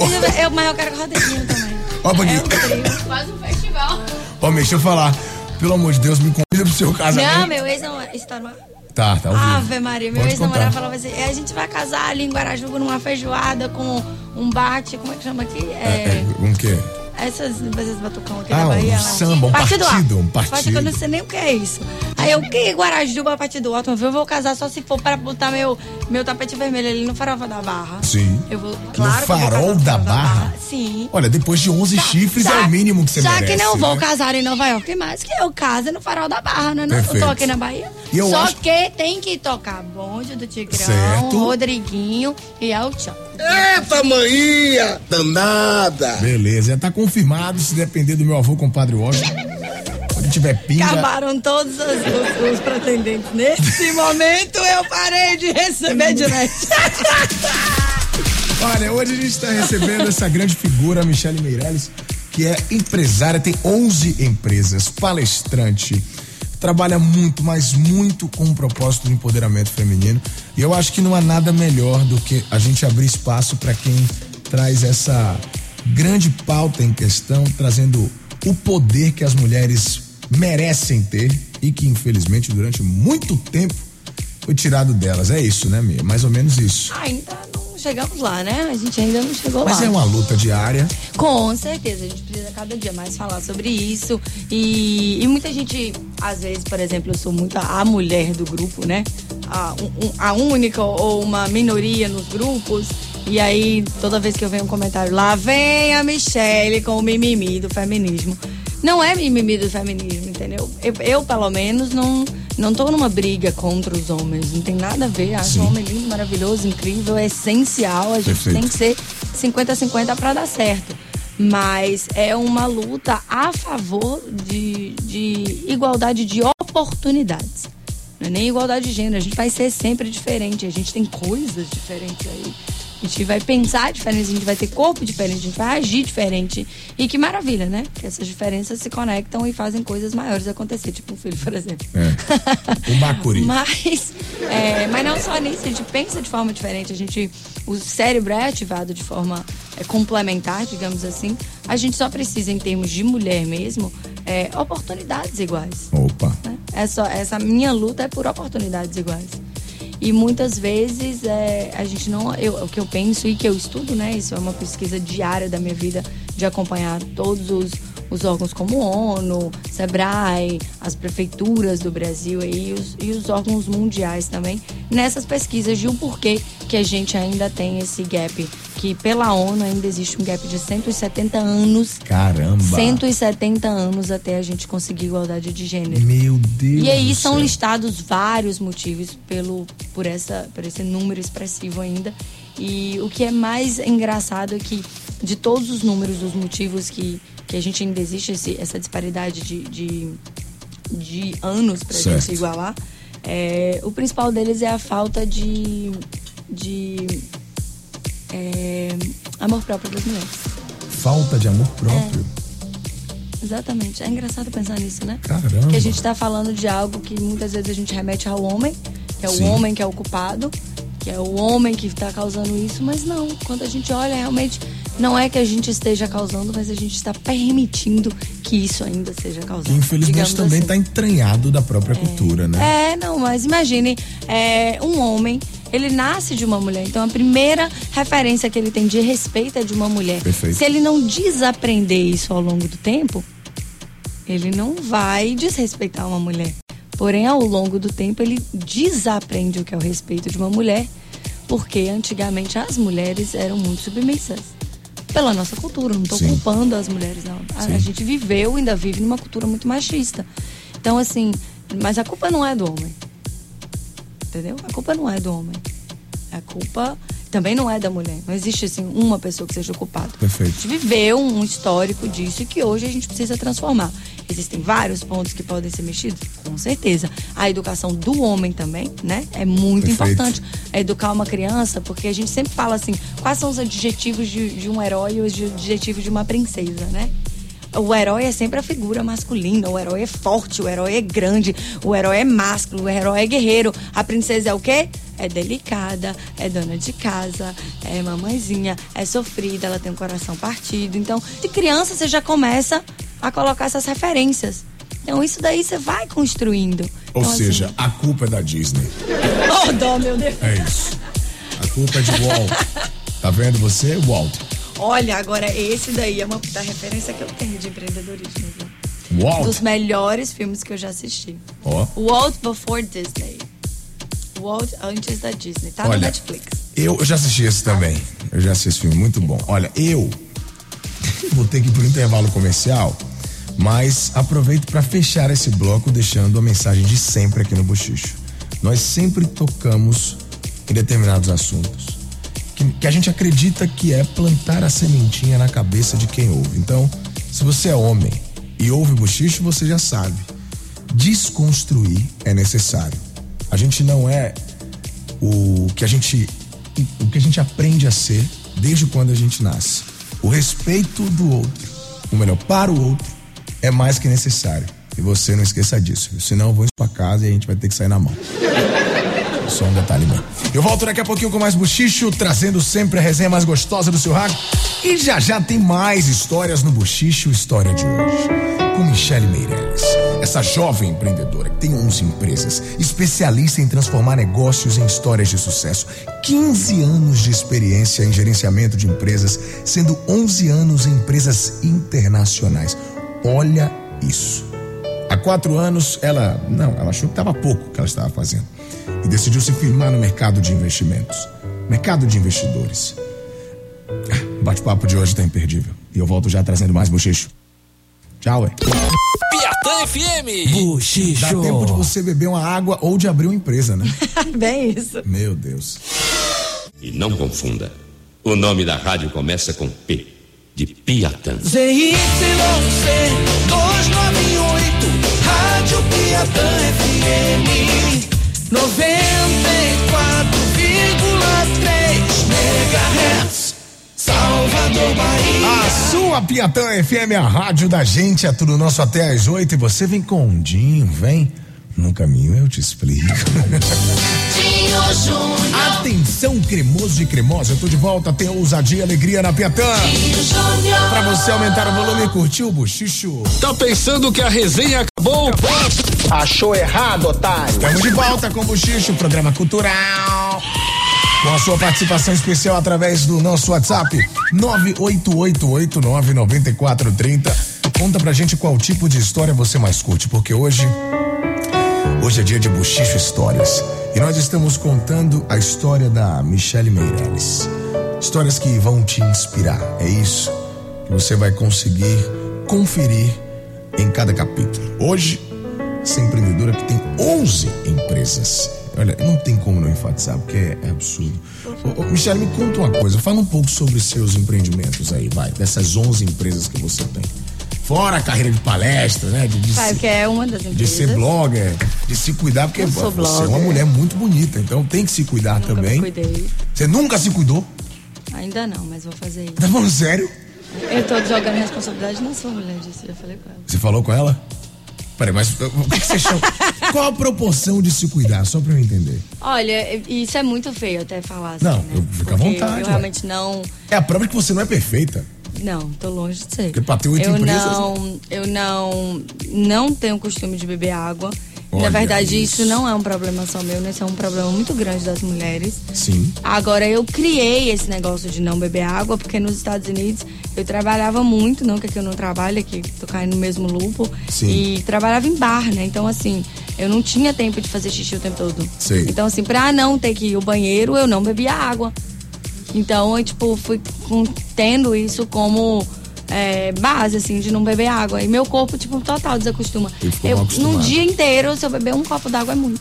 Speaker 6: Eu, juro- eu, mas eu quero com rodedinho também.
Speaker 3: Ó,
Speaker 6: É
Speaker 3: Bagui.
Speaker 6: um.
Speaker 9: Faz um festival.
Speaker 3: Ó, deixa eu falar. Pelo amor de Deus, me convida pro seu casamento.
Speaker 6: Não, meu ex não está no
Speaker 3: Tá, tá vivo.
Speaker 6: Ave Maria, meu ex-namorado falava assim: "É, a gente vai casar ali em Guarajuba numa feijoada com um bate, como é que chama aqui?
Speaker 3: É,
Speaker 6: É,
Speaker 3: um quê?
Speaker 6: Essas, esses batucão aqui
Speaker 3: Ah,
Speaker 6: da
Speaker 3: um
Speaker 6: Bahia. lá.
Speaker 3: samba, um partido,
Speaker 6: alto.
Speaker 3: um partido.
Speaker 6: Eu não sei nem o que é isso. Aí eu, que Guarajuba, partido alto? Eu vou casar só se for para botar meu, meu tapete vermelho ali no farofa da Barra.
Speaker 3: Sim.
Speaker 6: Eu vou, claro que eu vou
Speaker 3: farol
Speaker 6: no
Speaker 3: da
Speaker 6: farol
Speaker 3: Barra?
Speaker 6: Sim.
Speaker 3: Olha, depois de 11 chifres é o mínimo que você
Speaker 6: já
Speaker 3: merece.
Speaker 6: que não vou
Speaker 3: né?
Speaker 6: casar em Nova York, mais que eu case no farol da Barra, né? Não, eu tô aqui na Bahia. Só
Speaker 3: acho-
Speaker 6: que tem que tocar bonde do Tigrão,
Speaker 3: Certo.
Speaker 6: Rodriguinho e El Tchau.
Speaker 11: Eita, maninha! Danada!
Speaker 3: Beleza, já tá confirmado. Se depender do meu avô, compadre Washington. Quando tiver pinga.
Speaker 6: Acabaram todos os, os- os pretendentes. Nesse momento eu parei de receber direct. [LAUGHS]
Speaker 3: Olha, hoje a gente está recebendo essa grande figura, Michele Meirelles, que é empresária, tem 11 empresas, palestrante, trabalha muito, mas muito com o propósito do empoderamento feminino. E eu acho que não há nada melhor do que a gente abrir espaço para quem traz essa grande pauta em questão, trazendo o poder que as mulheres merecem ter e que, infelizmente, durante muito tempo foi tirado delas. É isso, né, Mia? Mais ou menos isso.
Speaker 6: Ainda não chegamos lá, né? A gente ainda não chegou
Speaker 3: Mas
Speaker 6: lá.
Speaker 3: é uma luta diária.
Speaker 6: Com certeza, a gente precisa cada dia mais falar sobre isso. E, e muita gente, às vezes, por exemplo, eu sou muito a, a mulher do grupo, né? A, um- a única ou uma minoria nos grupos. E aí, toda vez que eu venho um comentário, lá vem a Michelle com o mimimi do feminismo. Não é mimimi do feminismo, entendeu? Eu, eu, pelo menos, não, não tô numa briga contra os homens. Não tem nada a ver. Acho
Speaker 3: Sim.
Speaker 6: um homem lindo, maravilhoso, incrível, é essencial. A gente
Speaker 3: Perfeito.
Speaker 6: tem que ser 50-50 para dar certo. Mas é uma luta a favor de, de igualdade de oportunidades. Não é nem igualdade de gênero. A gente vai ser sempre diferente. A gente tem coisas diferentes aí. A gente vai pensar diferente, a gente vai ter corpo diferente, a gente vai agir diferente. E que maravilha, né? Que essas diferenças se conectam e fazem coisas maiores acontecer. Tipo um filho, por exemplo.
Speaker 3: É. O Bacuri. [LAUGHS]
Speaker 6: Mas, é, mas não só nisso, a gente pensa de forma diferente, a gente, o cérebro é ativado de forma é, complementar, digamos assim. A gente só precisa, em termos de mulher mesmo, é, oportunidades iguais.
Speaker 3: Opa.
Speaker 6: né? Essa, essa minha luta é por oportunidades iguais. E muitas vezes é, a gente não. Eu, o que eu penso e que eu estudo, né? Isso é uma pesquisa diária da minha vida, de acompanhar todos os, os órgãos como ONU, SEBRAE, as prefeituras do Brasil aí, os, e os órgãos mundiais também, nessas pesquisas de o porquê que a gente ainda tem esse gap. Que pela ONU ainda existe um gap de 170 anos.
Speaker 3: Caramba.
Speaker 6: 170 anos até a gente conseguir igualdade de gênero.
Speaker 3: Meu Deus.
Speaker 6: E aí são
Speaker 3: céu.
Speaker 6: listados vários motivos pelo, por, essa, por esse número expressivo ainda. E o que é mais engraçado é que, de todos os números, dos motivos que, que a gente ainda existe esse- essa disparidade de, de, de anos para gente se igualar, é, o principal deles é a falta de, de é, amor próprio das mulheres.
Speaker 3: Falta de amor próprio.
Speaker 6: Exatamente. É engraçado pensar nisso, né?
Speaker 3: Caramba.
Speaker 6: Que a gente tá falando de algo que muitas vezes a gente remete ao homem, que é o
Speaker 3: Sim.
Speaker 6: homem que é o culpado, que é o homem que tá causando isso, mas não. Quando a gente olha, realmente não é que a gente esteja causando, mas a gente está permitindo que isso ainda seja causado.
Speaker 3: Infelizmente também
Speaker 6: assim.
Speaker 3: está entranhado da própria cultura, né?
Speaker 6: É, não, mas imagine, é, um homem, ele nasce de uma mulher, então a primeira referência que ele tem de respeito é de uma mulher.
Speaker 3: Perfeito.
Speaker 6: Se ele não desaprender isso ao longo do tempo, ele não vai desrespeitar uma mulher. Porém, ao longo do tempo, ele desaprende o que é o respeito de uma mulher, porque antigamente as mulheres eram muito submissas. Pela nossa cultura, não estou culpando as mulheres, não. A, a gente viveu, ainda vive numa cultura muito machista. Então, assim, mas a culpa não é do homem. Entendeu? A culpa não é do homem. A culpa também não é da mulher. Não existe assim uma pessoa que seja culpada.
Speaker 3: Perfeito.
Speaker 6: A gente viveu um histórico disso e que hoje a gente precisa transformar. Existem vários pontos que podem ser mexidos? Com certeza. A educação do homem também, né? É muito
Speaker 3: Perfeito.
Speaker 6: importante. Educar uma criança, porque a gente sempre fala assim, quais são os adjetivos de, de um herói e os adjetivos de uma princesa, né? O herói é sempre a figura masculina, o herói é forte, o herói é grande, o herói é másculo, o herói é guerreiro. A princesa é o quê? É delicada, é dona de casa, é mamãezinha, é sofrida, ela tem um coração partido. Então, de criança você já começa a colocar essas referências. Então, isso daí você vai construindo.
Speaker 3: Ou
Speaker 6: Então,
Speaker 3: seja,
Speaker 6: assim,
Speaker 3: a culpa é da Disney. [LAUGHS]
Speaker 6: Oh, dó, meu Deus.
Speaker 3: É isso. A culpa é de Walt. [LAUGHS] Tá vendo você, Walt?
Speaker 6: Olha, agora esse daí é uma da referência que eu tenho de empreendedorismo. viu?
Speaker 3: Walt.
Speaker 6: Dos melhores filmes que eu já assisti.
Speaker 3: Ó.
Speaker 6: Walt Before Disney. Walt antes da Disney. Tá
Speaker 3: Olha,
Speaker 6: no Netflix.
Speaker 3: Eu, eu já assisti esse também. Eu já assisti esse filme, muito bom. Olha, eu [LAUGHS] vou ter que ir pro intervalo comercial, mas aproveito para fechar esse bloco deixando a mensagem de sempre aqui no Bochicho. Nós sempre tocamos em determinados assuntos que, que a gente acredita que é plantar a sementinha na cabeça de quem ouve. Então, se você é homem e ouve Bochicho, você já sabe. Desconstruir é necessário. A gente não é o que a gente o que a gente aprende a ser desde quando a gente nasce. O respeito do outro, ou melhor, para o outro, é mais que necessário. E você não esqueça disso, senão eu vou pra casa e a gente vai ter que sair na mão. Só um detalhe mesmo. Eu volto daqui a pouquinho com mais buchicho, trazendo sempre a resenha mais gostosa do seu rádio. E já já tem mais histórias no buchicho, história de hoje. Com Michele Meirelles, essa jovem empreendedora que tem 11 empresas, especialista em transformar negócios em histórias de sucesso. 15 anos de experiência em gerenciamento de empresas, sendo 11 anos em empresas internacionais. Olha isso. Há quatro anos, ela. Não, ela achou que estava pouco o que ela estava fazendo. E decidiu se firmar no mercado de investimentos mercado de investidores. Ah, O bate-papo de hoje tá imperdível. E eu volto já trazendo mais bochecho. Tchau, é.
Speaker 4: Piatã FM.
Speaker 3: Bochicho. Dá tempo de você beber uma água ou de abrir uma empresa, né? [LAUGHS]
Speaker 6: Bem isso.
Speaker 3: Meu Deus.
Speaker 1: E não confunda. O nome da rádio começa com P, de Piatã.
Speaker 2: ZYC 298, Rádio Piatã FM 94,3 MHz, Salvador, Bahia.
Speaker 3: A sua Piatã FM, a rádio da gente, é tudo nosso até às oito. E você vem com um Dinho, vem. No caminho eu te explico.
Speaker 2: Dinho Júnior,
Speaker 3: Atenção, cremoso e cremosa, eu tô de volta, tem ousadia e alegria na Piatã.
Speaker 2: Dinho Júnior.
Speaker 3: Pra você aumentar o volume e curtir o bochicho.
Speaker 4: Tá pensando que a resenha acabou?
Speaker 11: Achou errado, otário.
Speaker 3: Estamos de volta com o Bochicho, programa cultural. Com a sua participação especial através do nosso WhatsApp 988899430. Conta pra gente qual tipo de história você mais curte, porque hoje hoje é dia de Bochicho Histórias. E nós estamos contando a história da Michele Meirelles. Histórias que vão te inspirar. É isso que você vai conseguir conferir em cada capítulo. Hoje essa empreendedora que tem 11 empresas. Olha, não tem como não enfatizar, porque é, é absurdo. Ô, ô, Michele, me conta uma coisa. Fala um pouco sobre seus empreendimentos aí, vai. Dessas 11 empresas que você tem. Fora a carreira de palestra, né? De, de,
Speaker 6: Vai,
Speaker 3: se-
Speaker 6: que é uma das
Speaker 3: de
Speaker 6: empresas.
Speaker 3: ser blogger, de se cuidar, porque você é uma mulher muito bonita, então tem que se cuidar
Speaker 6: Nunca
Speaker 3: também.
Speaker 6: me cuidei.
Speaker 3: Você nunca se cuidou?
Speaker 6: Ainda não, mas vou fazer isso.
Speaker 3: Tá falando sério?
Speaker 6: Eu tô jogando responsabilidade na sua mulher disso, já falei com ela.
Speaker 3: Você falou com ela? Peraí, mas uh, o que, que você chama? Qual a proporção de se cuidar? Só pra eu entender.
Speaker 6: Olha, isso é muito feio até falar assim,
Speaker 3: Não,
Speaker 6: né?
Speaker 3: eu- fica à vontade,
Speaker 6: Eu
Speaker 3: ué.
Speaker 6: realmente não.
Speaker 3: É a prova de que você não é perfeita.
Speaker 6: Não, tô longe de ser.
Speaker 3: Porque pra ter oito
Speaker 6: eu
Speaker 3: empresas-
Speaker 6: não, eu não, não tenho costume de beber água. Na
Speaker 3: Olha
Speaker 6: verdade,
Speaker 3: isso.
Speaker 6: isso. não é um problema só meu, né? Isso é um problema muito grande das mulheres.
Speaker 3: Sim.
Speaker 6: Agora, eu criei esse negócio de não beber água, porque nos Estados Unidos eu trabalhava muito, não que aqui eu não trabalho, aqui tô caindo no mesmo lupo.
Speaker 3: Sim.
Speaker 6: E trabalhava em bar, né? Então, assim, eu não tinha tempo de fazer xixi o tempo todo.
Speaker 3: Sei.
Speaker 6: Então, assim, pra não ter que ir ao banheiro, eu não bebia água. Então, eu, tipo, fui tendo isso como é, base, assim, de não beber água. E meu corpo, tipo, total desacostuma. Eu, num dia inteiro, se eu beber um copo d'água é muito.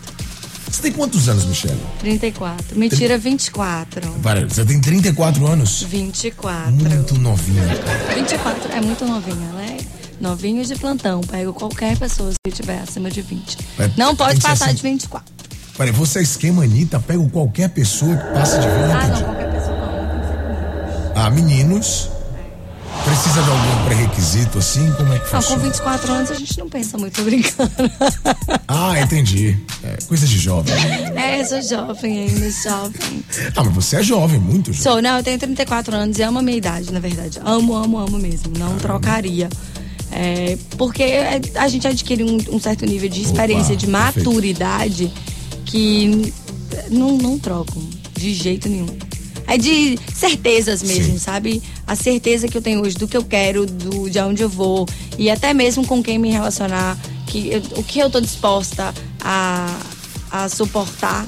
Speaker 3: Você tem quantos anos, Michelle?
Speaker 6: 34. Mentira, 24.
Speaker 3: Para, você tem 34 anos?
Speaker 6: 24.
Speaker 3: Muito novinha, cara.
Speaker 6: 24 é muito novinha, né? Novinho de plantão. Pego qualquer pessoa se tiver acima de 20.
Speaker 3: É,
Speaker 6: Não pode passar
Speaker 3: assim.
Speaker 6: de 24.
Speaker 3: Peraí, você é esquema, Anitta, pega qualquer pessoa que passa de 20.
Speaker 6: Ah, não, qualquer pessoa não.
Speaker 3: Ah, meninos. Precisa de algum pré-requisito assim? Como é que
Speaker 6: Não, com
Speaker 3: funciona?
Speaker 6: 24 anos a gente não pensa muito, brincando. [LAUGHS]
Speaker 3: Ah, entendi. É, coisa de jovem.
Speaker 6: É, sou jovem ainda, jovem.
Speaker 3: Ah, mas você é jovem, muito jovem.
Speaker 6: Sou, não, eu tenho 34 anos e amo a minha idade, na verdade. Amo, amo, amo mesmo. Não trocaria. É, porque é, a gente adquire um, um certo nível de experiência, de
Speaker 3: perfeito.
Speaker 6: maturidade que não, não trocam de jeito nenhum. É de certezas mesmo,
Speaker 3: Sim.
Speaker 6: sabe? A certeza que eu tenho hoje do que eu quero, do, de onde eu vou e até mesmo com quem me relacionar, que eu- o que eu tô disposta a, a suportar.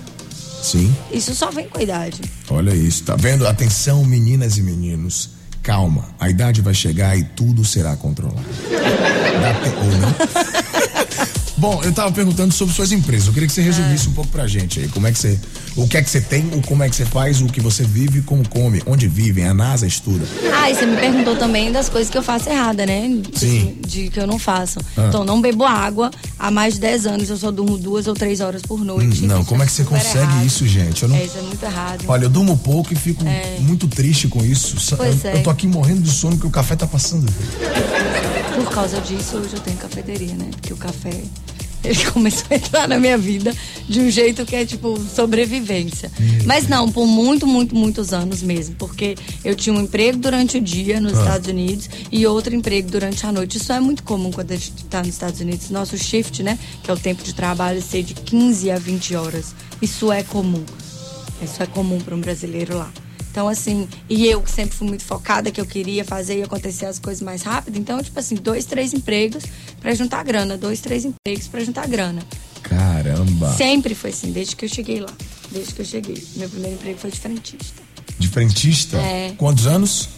Speaker 3: Sim.
Speaker 6: Isso só vem com a idade.
Speaker 3: Olha isso, tá vendo? Atenção, meninas e meninos. Calma, a idade vai chegar e tudo será controlado. Dá te- Ou não? Bom, eu tava perguntando sobre suas empresas. Eu queria que você resumisse um pouco pra gente aí. Como é que você. O que é que você tem, o como é que você faz, o que você vive, como come, onde vivem, a NASA estuda.
Speaker 6: Ah, e você me perguntou também das coisas que eu faço errada, né?
Speaker 3: Sim.
Speaker 6: De, de que eu não faço.
Speaker 3: Ah.
Speaker 6: Então, não bebo água há mais de 10 anos, eu só durmo duas ou três horas por noite.
Speaker 3: Hum, não, como é que você
Speaker 6: super
Speaker 3: consegue
Speaker 6: errado.
Speaker 3: isso, gente? Eu não.
Speaker 6: É, isso é muito errado.
Speaker 3: Olha, eu durmo pouco e fico
Speaker 6: É.
Speaker 3: muito triste com isso.
Speaker 6: Pois
Speaker 3: eu,
Speaker 6: é.
Speaker 3: eu tô aqui morrendo de sono porque o café tá passando.
Speaker 6: Por causa disso, hoje eu tenho cafeteria, né? Porque o café, ele começou a entrar na minha vida de um jeito que é tipo sobrevivência. Mas não, por muito, muito, muitos anos mesmo. Porque eu tinha um emprego durante o dia nos
Speaker 12: Ah.
Speaker 6: Estados Unidos e outro emprego durante a noite. Isso é muito comum quando a gente está nos Estados Unidos. Nosso shift, né? Que é o tempo de trabalho, ser de 15 a 20 horas. Isso é comum. Isso é comum para um brasileiro lá. Então, assim, e eu que sempre fui muito focada, que eu queria fazer e acontecer as coisas mais rápido. Então, tipo assim, dois, três empregos para juntar grana. Dois, três empregos para juntar grana.
Speaker 3: Caramba.
Speaker 6: Sempre foi assim, desde que eu cheguei lá. Desde que eu cheguei. Meu primeiro emprego foi de frentista.
Speaker 3: De frentista?
Speaker 6: É.
Speaker 3: Quantos anos?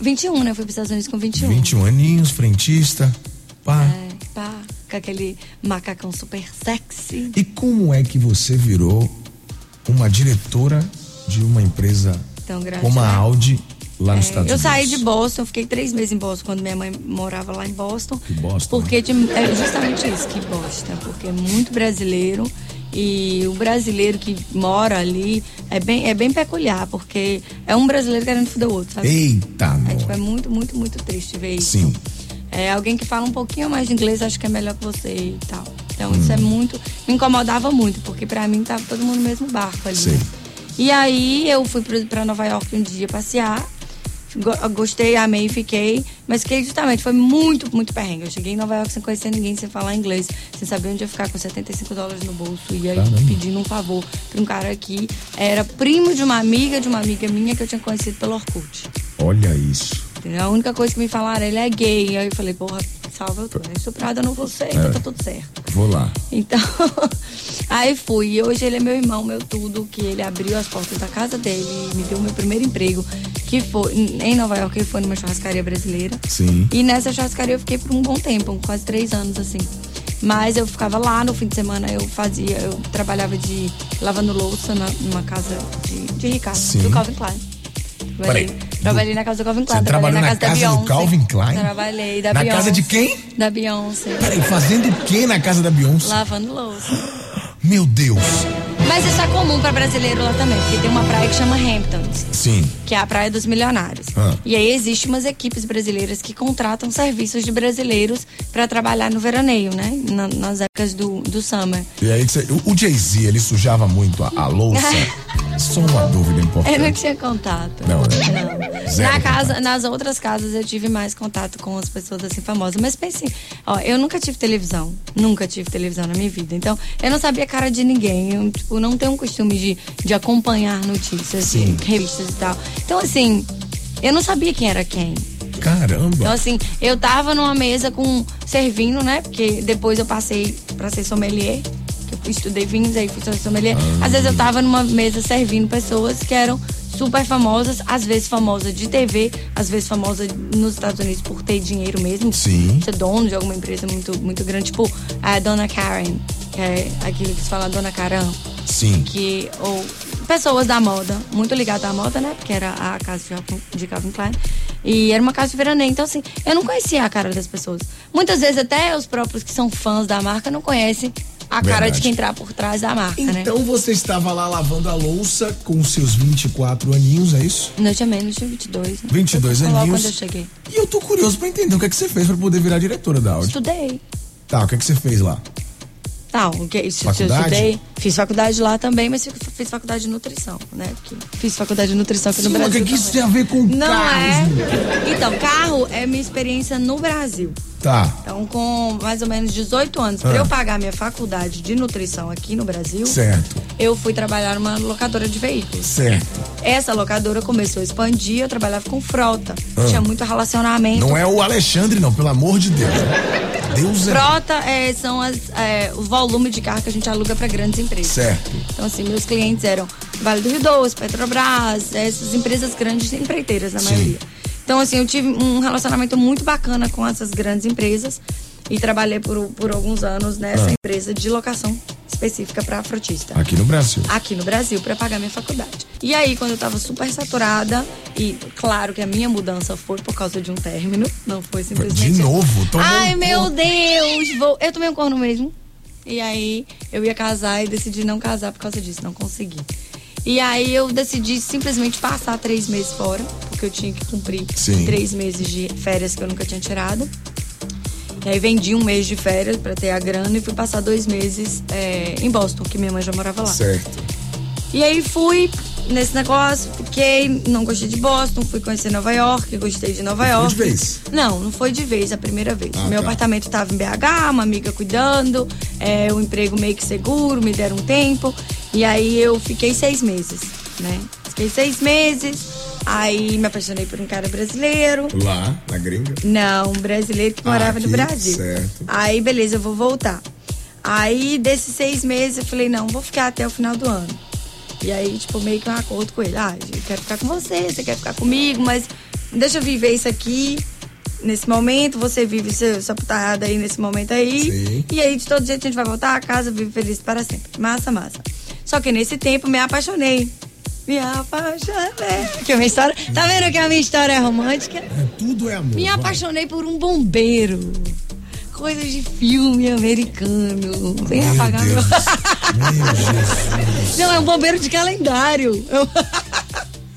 Speaker 6: 21, né? Eu fui para os Estados Unidos com 21.
Speaker 3: 21 aninhos, frentista. Pá.
Speaker 6: É, pá, com aquele macacão super sexy.
Speaker 3: E como é que você virou uma diretora de uma empresa
Speaker 6: Tão grande,
Speaker 3: como a? Audi lá nos
Speaker 6: É,
Speaker 3: Estados
Speaker 6: eu
Speaker 3: Unidos?
Speaker 6: saí de Boston, fiquei três meses em Boston quando minha mãe morava lá em Boston.
Speaker 3: Que Boston, né?
Speaker 6: Porque de- é justamente isso, que Boston, porque é muito brasileiro e o brasileiro que mora ali é bem, é bem peculiar, porque é um brasileiro querendo foder o outro, sabe?
Speaker 3: Eita,
Speaker 6: É, tipo, é muito, muito, muito triste ver isso.
Speaker 3: Sim.
Speaker 6: É, alguém que fala um pouquinho mais de inglês acho que é melhor que você e tal. Então isso é muito. Me incomodava muito, porque pra mim tava todo mundo no mesmo barco ali.
Speaker 3: Sei.
Speaker 6: né? E aí eu fui pra Nova York um dia passear. Go- Gostei, amei, fiquei. Mas fiquei justamente, foi muito, muito perrengue. Eu cheguei em Nova York sem conhecer ninguém, sem falar inglês, sem saber onde ia ficar com 75 dólares no bolso. E aí
Speaker 3: Caramba.
Speaker 6: pedindo um favor pra um cara que era primo de uma amiga de uma amiga minha que eu tinha conhecido pelo Orkut.
Speaker 3: Olha isso.
Speaker 6: A única coisa que me falaram, ele é gay. Aí eu falei, porra, salva eu tô. Estuprada, eu não vou ser, então
Speaker 3: É.
Speaker 6: tá tudo certo.
Speaker 3: Vou lá.
Speaker 6: Então, [LAUGHS] aí fui. E hoje ele é meu irmão, meu tudo, que ele abriu as portas da casa dele e me deu meu primeiro emprego, que foi em Nova York, que foi numa churrascaria brasileira.
Speaker 3: Sim.
Speaker 6: E nessa churrascaria eu fiquei por um bom tempo, quase três anos, assim. Mas eu ficava lá no fim de semana, eu fazia, eu trabalhava de lavando louça na- numa casa de, de Ricardo,
Speaker 3: Sim.
Speaker 6: do Calvin Klein.
Speaker 3: Peraí,
Speaker 6: trabalhei na casa do Calvin Klein.
Speaker 3: Você
Speaker 6: trabalhei
Speaker 3: trabalhou na
Speaker 6: da
Speaker 3: casa do
Speaker 6: Beyoncé.
Speaker 3: Calvin Klein?
Speaker 6: Trabalhei da
Speaker 3: Na
Speaker 6: Beyoncé.
Speaker 3: casa de quem?
Speaker 6: Da Beyoncé.
Speaker 3: Peraí, fazendo o que na casa da Beyoncé?
Speaker 6: Lavando louça.
Speaker 3: Meu Deus.
Speaker 6: Mas isso é comum pra brasileiro lá também, porque tem uma praia que chama Hamptons,
Speaker 3: Sim.
Speaker 6: que é a praia dos milionários.
Speaker 3: Ah.
Speaker 6: E aí existe umas equipes brasileiras que contratam serviços de brasileiros pra trabalhar no veraneio, né? Na- nas épocas do, do summer.
Speaker 3: E aí, o- o Jay-Z, ele sujava muito a, a louça? [LAUGHS] Só uma dúvida importante.
Speaker 6: Eu não tinha contato.
Speaker 3: Não, né? Zero
Speaker 6: Na casa, nas outras casas eu tive mais contato com as pessoas assim famosas. Mas pense, ó, eu nunca tive televisão. Nunca tive televisão na minha vida. Então, eu não sabia a cara de ninguém. Eu, tipo, não tenho um costume de, de acompanhar notícias,
Speaker 3: Sim.
Speaker 6: revistas e tal. Então, assim, eu não sabia quem era quem.
Speaker 3: Caramba.
Speaker 6: Então, assim, eu tava numa mesa com servindo, né? Porque depois eu passei pra ser sommelier. que Eu estudei vinhos, aí fui ser sommelier.
Speaker 3: Ah.
Speaker 6: Às vezes eu tava numa mesa servindo pessoas que eram super famosas, às vezes famosas de TV, às vezes famosas nos Estados Unidos por ter dinheiro mesmo.
Speaker 3: Sim.
Speaker 6: Ser dono de alguma empresa muito, muito grande, tipo a Dona Karen, que é aquilo que se fala Dona Caram.
Speaker 3: Sim.
Speaker 6: Que, ou pessoas da moda, muito ligadas à moda, né? Porque era a casa de- de Calvin Klein. E era uma casa de veraneio. Então, assim, eu não conhecia a cara das pessoas. Muitas vezes, até os próprios que são fãs da marca não conhecem a cara
Speaker 3: Verdade.
Speaker 6: de quem tá por trás da marca, né?
Speaker 3: Então você estava lá lavando a louça com seus 24 aninhos, é isso?
Speaker 6: Não, eu tinha menos, tinha 22. Né?
Speaker 3: 22
Speaker 6: Foi logo
Speaker 3: aninhos.
Speaker 6: quando eu cheguei.
Speaker 3: E eu tô curioso pra entender o que é que você fez pra poder virar diretora da Audi.
Speaker 6: Estudei.
Speaker 3: Tá, o que é que você fez lá?
Speaker 6: Tá, o que isso, eu
Speaker 3: Faculdade?
Speaker 6: estudei. Fiz faculdade lá também, mas fiz, faculdade de nutrição, né? Porque fiz faculdade de nutrição aqui
Speaker 3: Sim,
Speaker 6: no
Speaker 3: mas o
Speaker 6: Brasil.
Speaker 3: que, isso tem a ver com
Speaker 6: Não
Speaker 3: carros?
Speaker 6: é. Então, carro é minha experiência no Brasil.
Speaker 3: Tá,
Speaker 6: Então, com mais ou menos 18 anos, pra
Speaker 3: Ah.
Speaker 6: eu pagar minha faculdade de nutrição aqui no Brasil,
Speaker 3: certo,
Speaker 6: eu fui trabalhar numa locadora de veículos.
Speaker 3: certo.
Speaker 6: Essa locadora começou a expandir, eu trabalhava com frota.
Speaker 3: Ah.
Speaker 6: Tinha muito relacionamento.
Speaker 3: Não é o Alexandre, não, pelo amor de Deus. Deus é.
Speaker 6: Frota é, são as, é, o volume de carro que a gente aluga para grandes empresas.
Speaker 3: Certo.
Speaker 6: Então, assim, meus clientes eram Vale do Rio Doce, Petrobras, essas empresas grandes empreiteiras, na maioria. Então, assim, eu tive um relacionamento muito bacana com essas grandes empresas e trabalhei por, por alguns anos nessa
Speaker 3: Ah.
Speaker 6: empresa de locação específica para frotista.
Speaker 3: Aqui no Brasil.
Speaker 6: Aqui no Brasil, para pagar minha faculdade. E aí, quando eu tava super saturada, e claro que a minha mudança foi por causa de um término, não foi simplesmente.
Speaker 3: De novo? Tomou
Speaker 6: Ai, meu. Deus! Vou... Eu tomei um corno mesmo. E aí, eu ia casar e decidi não casar por causa disso, não consegui. E aí, eu decidi simplesmente passar três meses fora, porque eu tinha que cumprir
Speaker 3: Sim.
Speaker 6: três meses de férias que eu nunca tinha tirado. E aí, vendi um mês de férias pra ter a grana e fui passar dois meses é, em Boston, que minha mãe já morava lá.
Speaker 3: Certo.
Speaker 6: E aí fui nesse negócio, fiquei, não gostei de Boston, fui conhecer Nova York, gostei de Nova
Speaker 3: Foi
Speaker 6: York.
Speaker 3: de vez?
Speaker 6: Não, não foi de vez, a primeira vez.
Speaker 3: Ah,
Speaker 6: Meu
Speaker 3: tá.
Speaker 6: apartamento estava em BH, uma amiga cuidando, é, o emprego meio que seguro, me deram um tempo. E aí eu fiquei seis meses, né? Fiquei seis meses, aí me apaixonei por um cara brasileiro.
Speaker 3: Lá, na gringa.
Speaker 6: Não, um brasileiro que
Speaker 3: Ah,
Speaker 6: morava no
Speaker 3: aqui,
Speaker 6: Brasil.
Speaker 3: certo.
Speaker 6: Aí, beleza, eu vou voltar. Aí, desses seis meses, eu falei, não, vou ficar até o final do ano. E aí, tipo, meio que um acordo com ele. Ah, eu quero ficar com você, você quer ficar comigo, mas deixa eu viver isso aqui. Nesse momento, você vive seu, sua putada aí nesse momento aí.
Speaker 3: Sim.
Speaker 6: E aí, de todo jeito, a gente vai voltar a casa, vive feliz para sempre. Massa, massa. Só que nesse tempo, me apaixonei. Me apaixonei. Que a minha história. Tá vendo que a minha história é romântica?
Speaker 3: É, tudo é amor.
Speaker 6: Me
Speaker 3: vai.
Speaker 6: apaixonei por um bombeiro. Coisa de filme americano. Vem
Speaker 3: Meu
Speaker 6: apagar
Speaker 3: Deus.
Speaker 6: meu. Não, é um bombeiro de calendário.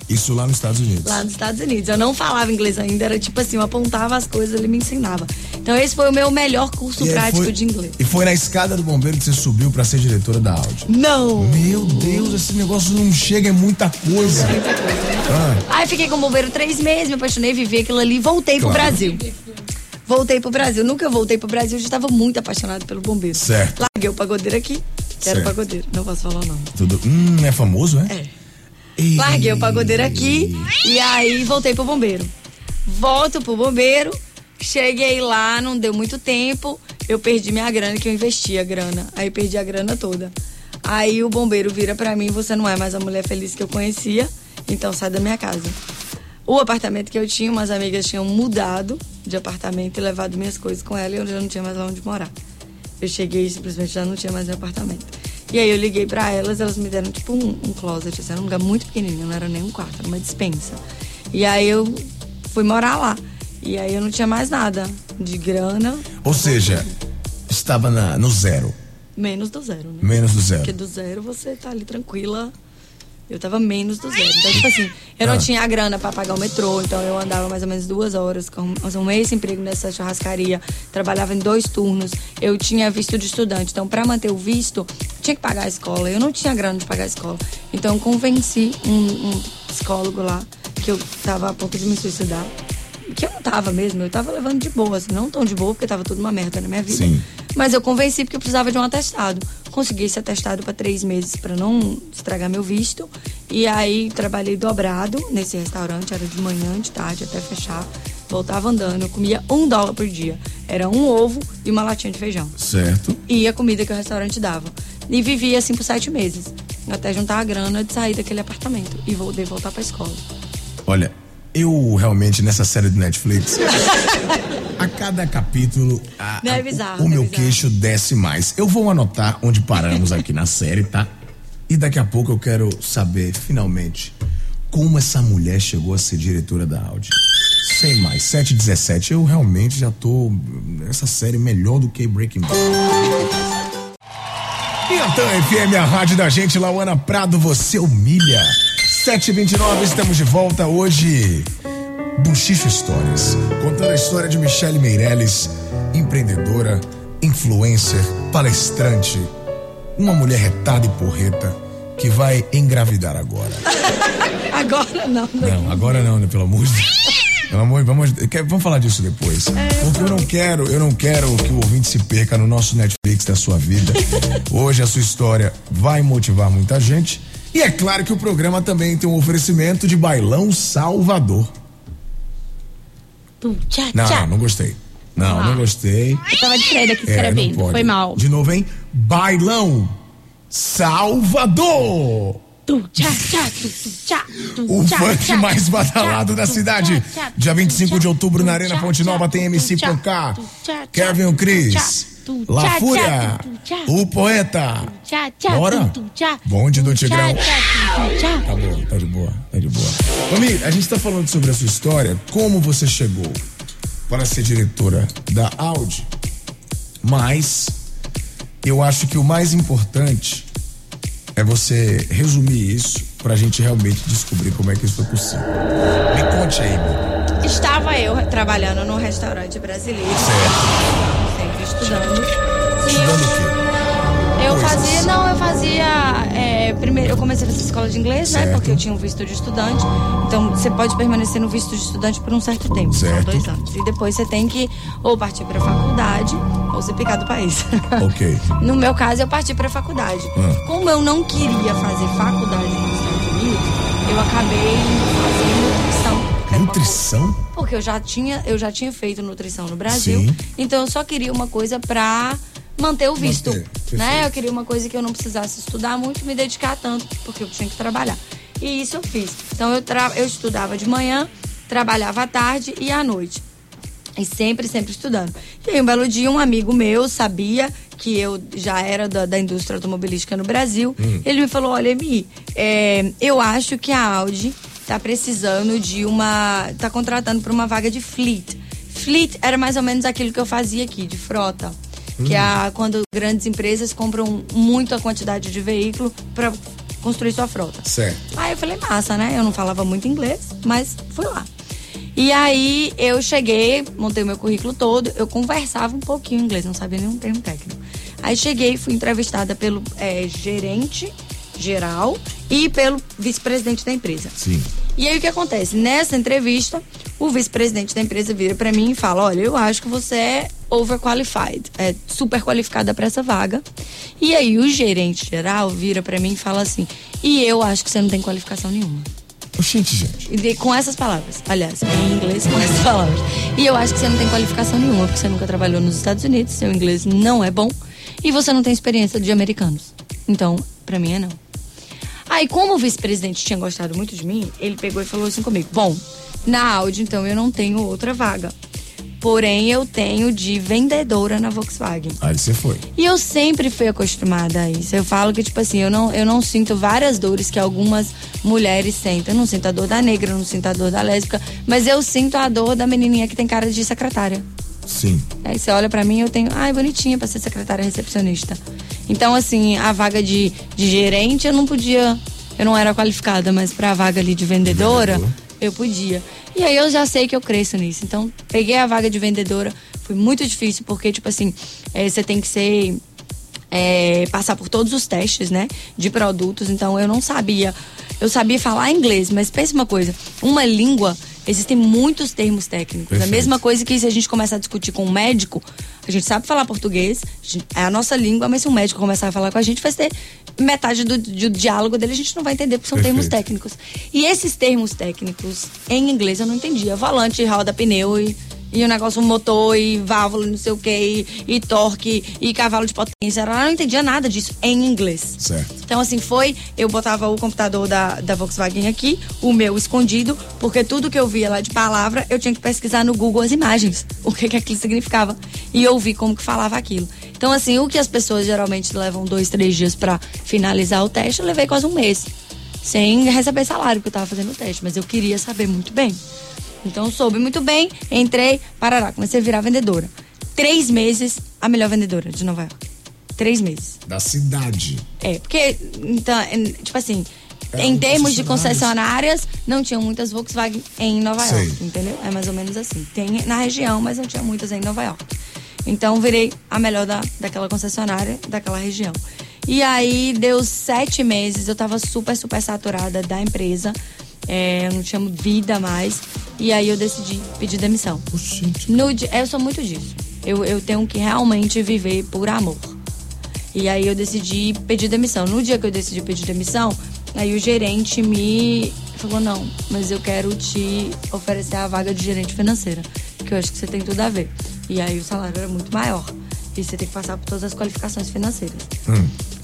Speaker 3: Isso lá nos Estados Unidos.
Speaker 6: Lá nos Estados Unidos. Eu não falava inglês ainda, era tipo assim, eu apontava as coisas, ele me ensinava. Então esse foi o meu melhor curso
Speaker 3: E
Speaker 6: prático
Speaker 3: foi-
Speaker 6: de inglês.
Speaker 3: E foi na escada do bombeiro que você subiu pra ser diretora da Audi.
Speaker 6: Não!
Speaker 3: Meu Deus, esse negócio não chega, é muita coisa. Ah,
Speaker 6: Aí fiquei com o bombeiro três meses, me apaixonei, vivi aquilo ali, voltei pro
Speaker 3: Claro.
Speaker 6: Brasil. Voltei pro Brasil. Nunca voltei pro Brasil, eu já estava muito apaixonado pelo bombeiro.
Speaker 3: Certo.
Speaker 6: Larguei o pagodeiro aqui, que era
Speaker 3: Certo.
Speaker 6: pagodeiro. Não posso falar o nome.
Speaker 3: tudo. Hum, é famoso, é?
Speaker 6: É. Larguei o pagodeiro aqui e aí voltei pro bombeiro. Volto pro bombeiro, cheguei lá, não deu muito tempo, eu perdi minha grana, que eu investi a grana. Aí perdi a grana toda. Aí o bombeiro vira pra mim, você não é mais a mulher feliz que eu conhecia, então sai da minha casa. O apartamento que eu tinha, umas amigas tinham mudado de apartamento e levado minhas coisas com ela e eu já não tinha mais onde morar. Eu cheguei e simplesmente já não tinha mais meu apartamento. E aí eu liguei pra elas, elas me deram tipo um, um closet, assim, era um lugar muito pequenininho, não era nem um quarto, era uma dispensa. E aí eu fui morar lá. E aí eu não tinha mais nada de grana,
Speaker 3: Ou seja, estava na- no zero.
Speaker 6: menos do zero, né?
Speaker 3: Menos do zero.
Speaker 6: Porque do zero você tá ali tranquila. Eu tava menos do zero. Então, tipo assim, eu não
Speaker 3: Ah.
Speaker 6: tinha a grana pra pagar o metrô, então eu andava mais ou menos duas horas. com- Arrumei esse emprego nessa churrascaria, trabalhava em dois turnos. Eu tinha visto de estudante, então pra manter o visto, tinha que pagar a escola. Eu não tinha grana de pagar a escola. Então eu convenci um, um psicólogo lá, que eu tava a ponto de me suicidar. Que eu não tava mesmo, eu tava levando de boa, assim, não tão de boa, porque tava tudo uma merda na minha vida.
Speaker 3: Sim.
Speaker 6: Mas eu convenci porque eu precisava de um atestado. Consegui esse atestado para três meses para não estragar meu visto. E aí trabalhei dobrado nesse restaurante, era de manhã, de tarde, até fechar. Voltava andando, eu comia um dólar por dia. Era um ovo e uma latinha de feijão.
Speaker 3: Certo.
Speaker 6: E a comida que o restaurante dava. E vivia assim por sete meses. Até juntar a grana de sair daquele apartamento. E voltei voltar pra escola.
Speaker 3: Olha, eu realmente nessa série do Netflix. A cada capítulo, a-
Speaker 6: Não, é
Speaker 3: a-
Speaker 6: bizarro,
Speaker 3: o
Speaker 6: é
Speaker 3: meu queixo desce mais. Eu vou anotar onde paramos aqui na série, tá? E daqui a pouco eu quero saber, finalmente, como essa mulher chegou a ser diretora da Audi. Sem mais, 717. Eu realmente já tô nessa série melhor do que Breaking Bad. Piantã FM, a rádio da gente, Lauana Prado, você humilha. 729, estamos de volta hoje. Buchicho Histórias, contando a história de Michele Meirelles, empreendedora, influencer, palestrante, uma mulher retada e porreta que vai engravidar agora. [LAUGHS]
Speaker 6: Agora não.
Speaker 3: Não, agora não, né? Pelo amor de Deus. Pelo amor, vamos, quer- vamos falar disso depois. Porque eu não quero, eu não quero que o ouvinte se perca no nosso Netflix da sua vida. [LAUGHS] Hoje a sua história vai motivar muita gente. E é claro que o programa também tem um oferecimento de Bailão Salvador.
Speaker 6: Tum, tchá,
Speaker 3: Não,
Speaker 6: tchá.
Speaker 3: não, gostei. Não,
Speaker 6: Ah.
Speaker 3: não gostei.
Speaker 6: Eu tava distraída aqui
Speaker 3: É, pode.
Speaker 6: Foi mal.
Speaker 3: De novo, hein? Bailão Salvador. O funk mais badalado da cidade. Dia
Speaker 6: tum,
Speaker 3: 25 de outubro na Arena Fonte Nova tem MC Poncá, Kevin Cris,
Speaker 6: tchá, tum,
Speaker 3: La
Speaker 6: tchá,
Speaker 3: Fúria, o Poeta. Bora? Bonde do Tigrão. Tá bom, tá de boa, tá de boa. Mami, a gente tá falando sobre a sua história, como você chegou para ser diretora da Audi, mas eu acho que o mais importante é você resumir isso pra gente realmente descobrir como é que isso foi possível. Me conte aí, meu.
Speaker 6: Estava eu trabalhando num restaurante brasileiro. Sempre estudando.
Speaker 3: Estudando o quê?
Speaker 6: Eu
Speaker 3: Coisas.
Speaker 6: fazia, não, eu fazia. é, primeiro, eu comecei a fazer escola de inglês, né?
Speaker 3: Certo.
Speaker 6: Porque eu tinha um visto de estudante. Então, você pode permanecer no visto de estudante por um certo tempo
Speaker 3: Certo.
Speaker 6: dois anos. E depois você tem que ou partir para faculdade ou se picar do país. [LAUGHS]
Speaker 3: Ok.
Speaker 6: no meu caso, eu parti para faculdade.
Speaker 3: Ah.
Speaker 6: Como eu não queria fazer faculdade nos Estados Unidos, eu acabei fazer nutrição.
Speaker 3: Nutrição?
Speaker 6: Porque eu já tinha, eu já tinha feito nutrição no Brasil.
Speaker 3: Sim.
Speaker 6: Então eu só queria uma coisa pra manter o visto.
Speaker 3: Manter,
Speaker 6: né? Eu queria uma coisa que eu não precisasse estudar muito e me dedicar tanto, porque eu tinha que trabalhar. E isso eu fiz. Então eu, tra eu estudava de manhã, trabalhava à tarde e à noite. E sempre, sempre estudando. E aí, um belo dia, um amigo meu sabia que eu já era da, da indústria automobilística no Brasil.
Speaker 12: Hum.
Speaker 6: Ele me falou: Olha, Emi, é, eu acho que a Audi tá precisando de uma. tá contratando para uma vaga de fleet. Fleet era mais ou menos aquilo que eu fazia aqui, de frota. Que é a, quando grandes empresas compram muita quantidade de veículo para construir sua frota.
Speaker 3: Certo.
Speaker 6: Aí eu falei, massa, né? Eu não falava muito inglês, mas fui lá. E aí eu cheguei, montei o meu currículo todo, eu conversava um pouquinho inglês, não sabia nenhum termo técnico. Aí cheguei, fui entrevistada pelo é, gerente geral e pelo vice-presidente da empresa.
Speaker 3: Sim.
Speaker 6: E aí o que acontece? Nessa entrevista, o vice-presidente da empresa vira pra mim e fala: Olha, eu acho que você é overqualified, é super qualificada pra essa vaga. E aí o gerente geral vira pra mim e fala assim: E eu acho que você não tem qualificação nenhuma.
Speaker 3: Oxente, gente.
Speaker 6: E de- com essas palavras, aliás, em inglês com [LAUGHS] essas palavras. E eu acho que você não tem qualificação nenhuma, porque você nunca trabalhou nos Estados Unidos, seu inglês não é bom e você não tem experiência de americanos. Então, pra mim é não. Aí, como o vice-presidente tinha gostado muito de mim, ele pegou e falou assim comigo: Bom, na Audi, então, eu não tenho outra vaga. Porém, eu tenho de vendedora na Volkswagen.
Speaker 3: Aí você foi.
Speaker 6: E eu sempre fui acostumada a isso. Eu falo que, tipo assim, eu não, eu não sinto várias dores que algumas mulheres sentem. Eu não sinto a dor da negra, eu não sinto a dor da lésbica, mas eu sinto a dor da menininha que tem cara de secretária.
Speaker 3: Sim.
Speaker 6: Aí você olha pra mim eu tenho, ai, bonitinha pra ser secretária recepcionista. Então, assim, a vaga de, de gerente eu não podia, eu não era qualificada, mas pra vaga ali de vendedora, eu podia. E aí eu já sei que eu cresço nisso. Então, peguei a vaga de vendedora, foi muito difícil, porque, tipo assim, eh, você tem que ser. é, passar por todos os testes, né? De produtos. Então eu não sabia. Eu sabia falar inglês, mas pensa uma coisa: uma língua, existem muitos termos técnicos. A
Speaker 12: Perfeito.
Speaker 6: mesma coisa que se a gente começar a discutir com um médico, a gente sabe falar português, a é a nossa língua, mas se um médico começar a falar com a gente, vai ter metade do, do diálogo dele, a gente não vai entender, porque são termos
Speaker 12: Perfeito.
Speaker 6: técnicos. E esses termos técnicos, em inglês, eu não entendia. Volante, roda, pneu e, E o negócio, motor e válvula, não sei o que, e, e torque, e cavalo de potência. Eu não entendia nada disso em inglês.
Speaker 3: Certo.
Speaker 6: Então, assim, foi. Eu botava o computador da, da Volkswagen aqui, o meu escondido, porque tudo que eu via lá de palavra, eu tinha que pesquisar no Google as imagens, [LAUGHS] o que, que aquilo significava. E ouvir como que falava aquilo. Então, assim, o que as pessoas geralmente levam dois, três dias para finalizar o teste, eu levei quase um mês. Sem receber salário, porque eu tava fazendo o teste. Mas eu queria saber muito bem. Então, soube muito bem, entrei, parará, comecei a virar vendedora. Três meses, a melhor vendedora de Nova York. Três meses.
Speaker 3: Da cidade.
Speaker 6: É, porque, então, é, tipo assim,
Speaker 3: É,
Speaker 6: em termos de
Speaker 3: concessionárias.
Speaker 6: concessionárias, não tinham muitas Volkswagen em Nova
Speaker 3: Sei.
Speaker 6: York, entendeu? É mais ou menos assim. Tem na região, mas não tinha muitas em Nova York. Então, virei a melhor da, daquela concessionária, daquela região. E aí, deu sete meses, eu tava super, super saturada da empresa. É, eu não tinha vida mais. E aí, eu decidi pedir demissão. No, di- eu sou muito disso. Eu, eu tenho que realmente viver por amor. E aí eu decidi pedir demissão. No dia que eu decidi pedir demissão, aí o gerente me falou: não, mas eu quero te oferecer a vaga de gerente financeira, que eu acho que você tem tudo a ver. E aí o salário era muito maior. E você tem que passar por todas as qualificações financeiras.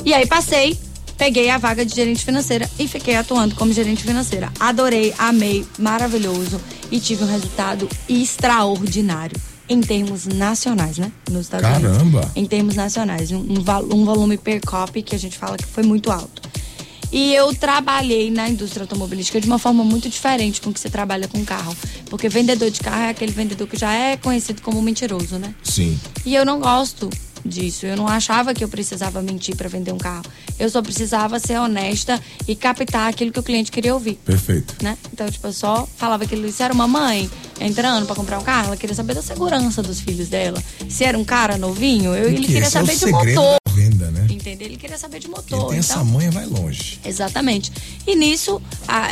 Speaker 6: E aí passei, peguei a vaga de gerente financeira e fiquei atuando como gerente financeira. Adorei, amei, maravilhoso e tive um resultado extraordinário em termos nacionais, né? Nos Estados Unidos.
Speaker 3: Caramba!
Speaker 6: Em termos nacionais, um, um volume per copy que a gente fala que foi muito alto. E eu trabalhei na indústria automobilística de uma forma muito diferente com que você trabalha com carro. Porque vendedor de carro é aquele vendedor que já é conhecido como mentiroso, né?
Speaker 3: Sim.
Speaker 6: E eu não gosto disso. Eu não achava que eu precisava mentir para vender um carro. Eu só precisava ser honesta e captar aquilo que o cliente queria ouvir.
Speaker 3: Perfeito.
Speaker 6: Né? Então, tipo, eu só falava que se era uma mãe entrando para comprar um carro, ela queria saber da segurança dos filhos dela. Se era um cara novinho, eu, ele
Speaker 3: Que
Speaker 6: queria
Speaker 3: é
Speaker 6: saber de
Speaker 3: segredo
Speaker 6: motor.
Speaker 3: da venda, né?
Speaker 6: Entendeu? Ele queria saber de
Speaker 3: Quem
Speaker 6: motor.
Speaker 3: tem essa
Speaker 6: então,
Speaker 3: manha vai longe.
Speaker 6: Exatamente. E nisso,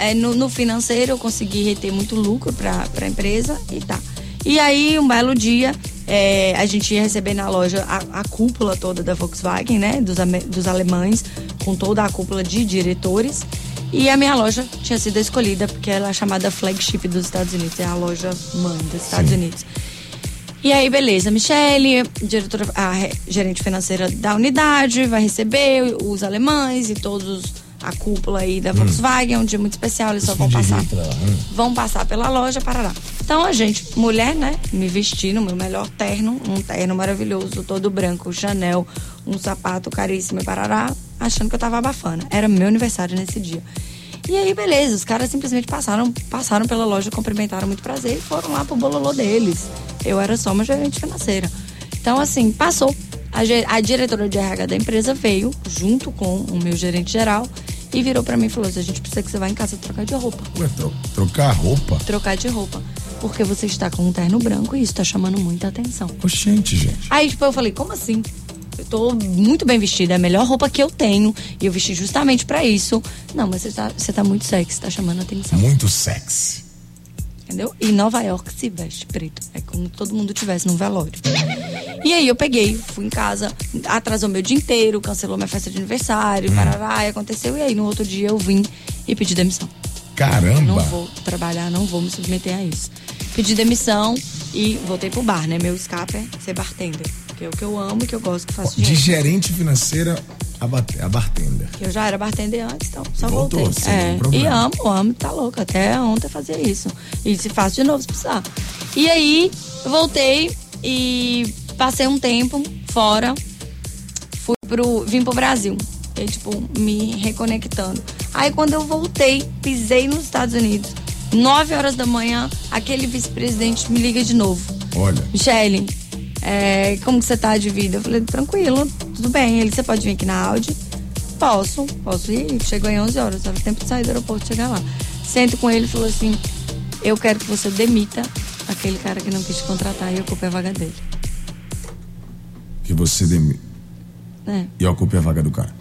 Speaker 6: é, no, no financeiro, eu consegui reter muito lucro para a empresa e tá. E aí, um belo dia, é, a gente ia receber na loja a, a cúpula toda da Volkswagen, né? Dos, dos alemães, com toda a cúpula de diretores. E a minha loja tinha sido escolhida porque ela é chamada flagship dos Estados Unidos, é a loja mãe dos Estados Unidos. E aí, beleza, Michele, diretora, a re- gerente financeira da unidade, vai receber os alemães e todos a cúpula aí da Volkswagen, é um dia muito especial, eles só vão passar. Vão passar pela loja, parará. Então a gente, mulher, né, me vesti no meu melhor terno, um terno maravilhoso, todo branco, Chanel, um sapato caríssimo e parará, achando que eu tava abafando. Era meu aniversário nesse dia. E aí, beleza, os caras simplesmente passaram, passaram pela loja, cumprimentaram muito prazer e foram lá pro bololô deles. Eu era só uma gerente financeira. Então, assim, passou. A, a diretora de RH da empresa veio junto com o meu gerente geral e virou pra mim e falou: a gente precisa que você vá em casa trocar de roupa.
Speaker 3: Ué, tro- trocar roupa?
Speaker 6: Trocar de roupa. Porque você está com um terno branco e isso tá chamando muita atenção.
Speaker 3: Oxente, gente.
Speaker 6: Aí, tipo, eu falei, como assim? Eu tô muito bem vestida, é a melhor roupa que eu tenho. E eu vesti justamente pra isso. Não, mas você tá, você tá muito sexy, tá chamando atenção.
Speaker 3: Muito sexy.
Speaker 6: Entendeu? E Nova York se veste preto. É como se todo mundo tivesse num velório. E aí eu peguei, fui em casa, atrasou meu dia inteiro, cancelou minha festa de aniversário, parará, e aconteceu. E aí no outro dia eu vim e pedi demissão.
Speaker 3: Caramba!
Speaker 6: Não vou trabalhar, não vou me submeter a isso. Pedi demissão e voltei pro bar, né? Meu escape é ser bartender. Que é o que eu amo e que eu gosto que faço
Speaker 3: De gerente financeira a, bartender.
Speaker 6: Eu já era bartender antes, então só
Speaker 3: Voltou,
Speaker 6: voltei.
Speaker 3: sem
Speaker 6: É,
Speaker 3: problema.
Speaker 6: e amo, amo, tá louca. Até ontem fazia isso. E se faço de novo se precisar. E aí, voltei e passei um tempo fora. Fui pro, vim pro Brasil. E, tipo, me reconectando. Aí quando eu voltei, pisei nos Estados Unidos. 9 horas da manhã, aquele vice-presidente me liga de novo.
Speaker 3: Olha.
Speaker 6: Michele, é, como que você tá de vida? Eu falei, tranquilo, tudo bem. Ele, você pode vir aqui na Audi? Posso, posso ir. Chegou em 11 horas, era tempo de sair do aeroporto chegar lá. Sento com ele e falou assim: Eu quero que você demita aquele cara que não quis te contratar e ocupe a vaga dele.
Speaker 3: Que você demi...
Speaker 6: É,
Speaker 3: e ocupe a vaga do cara.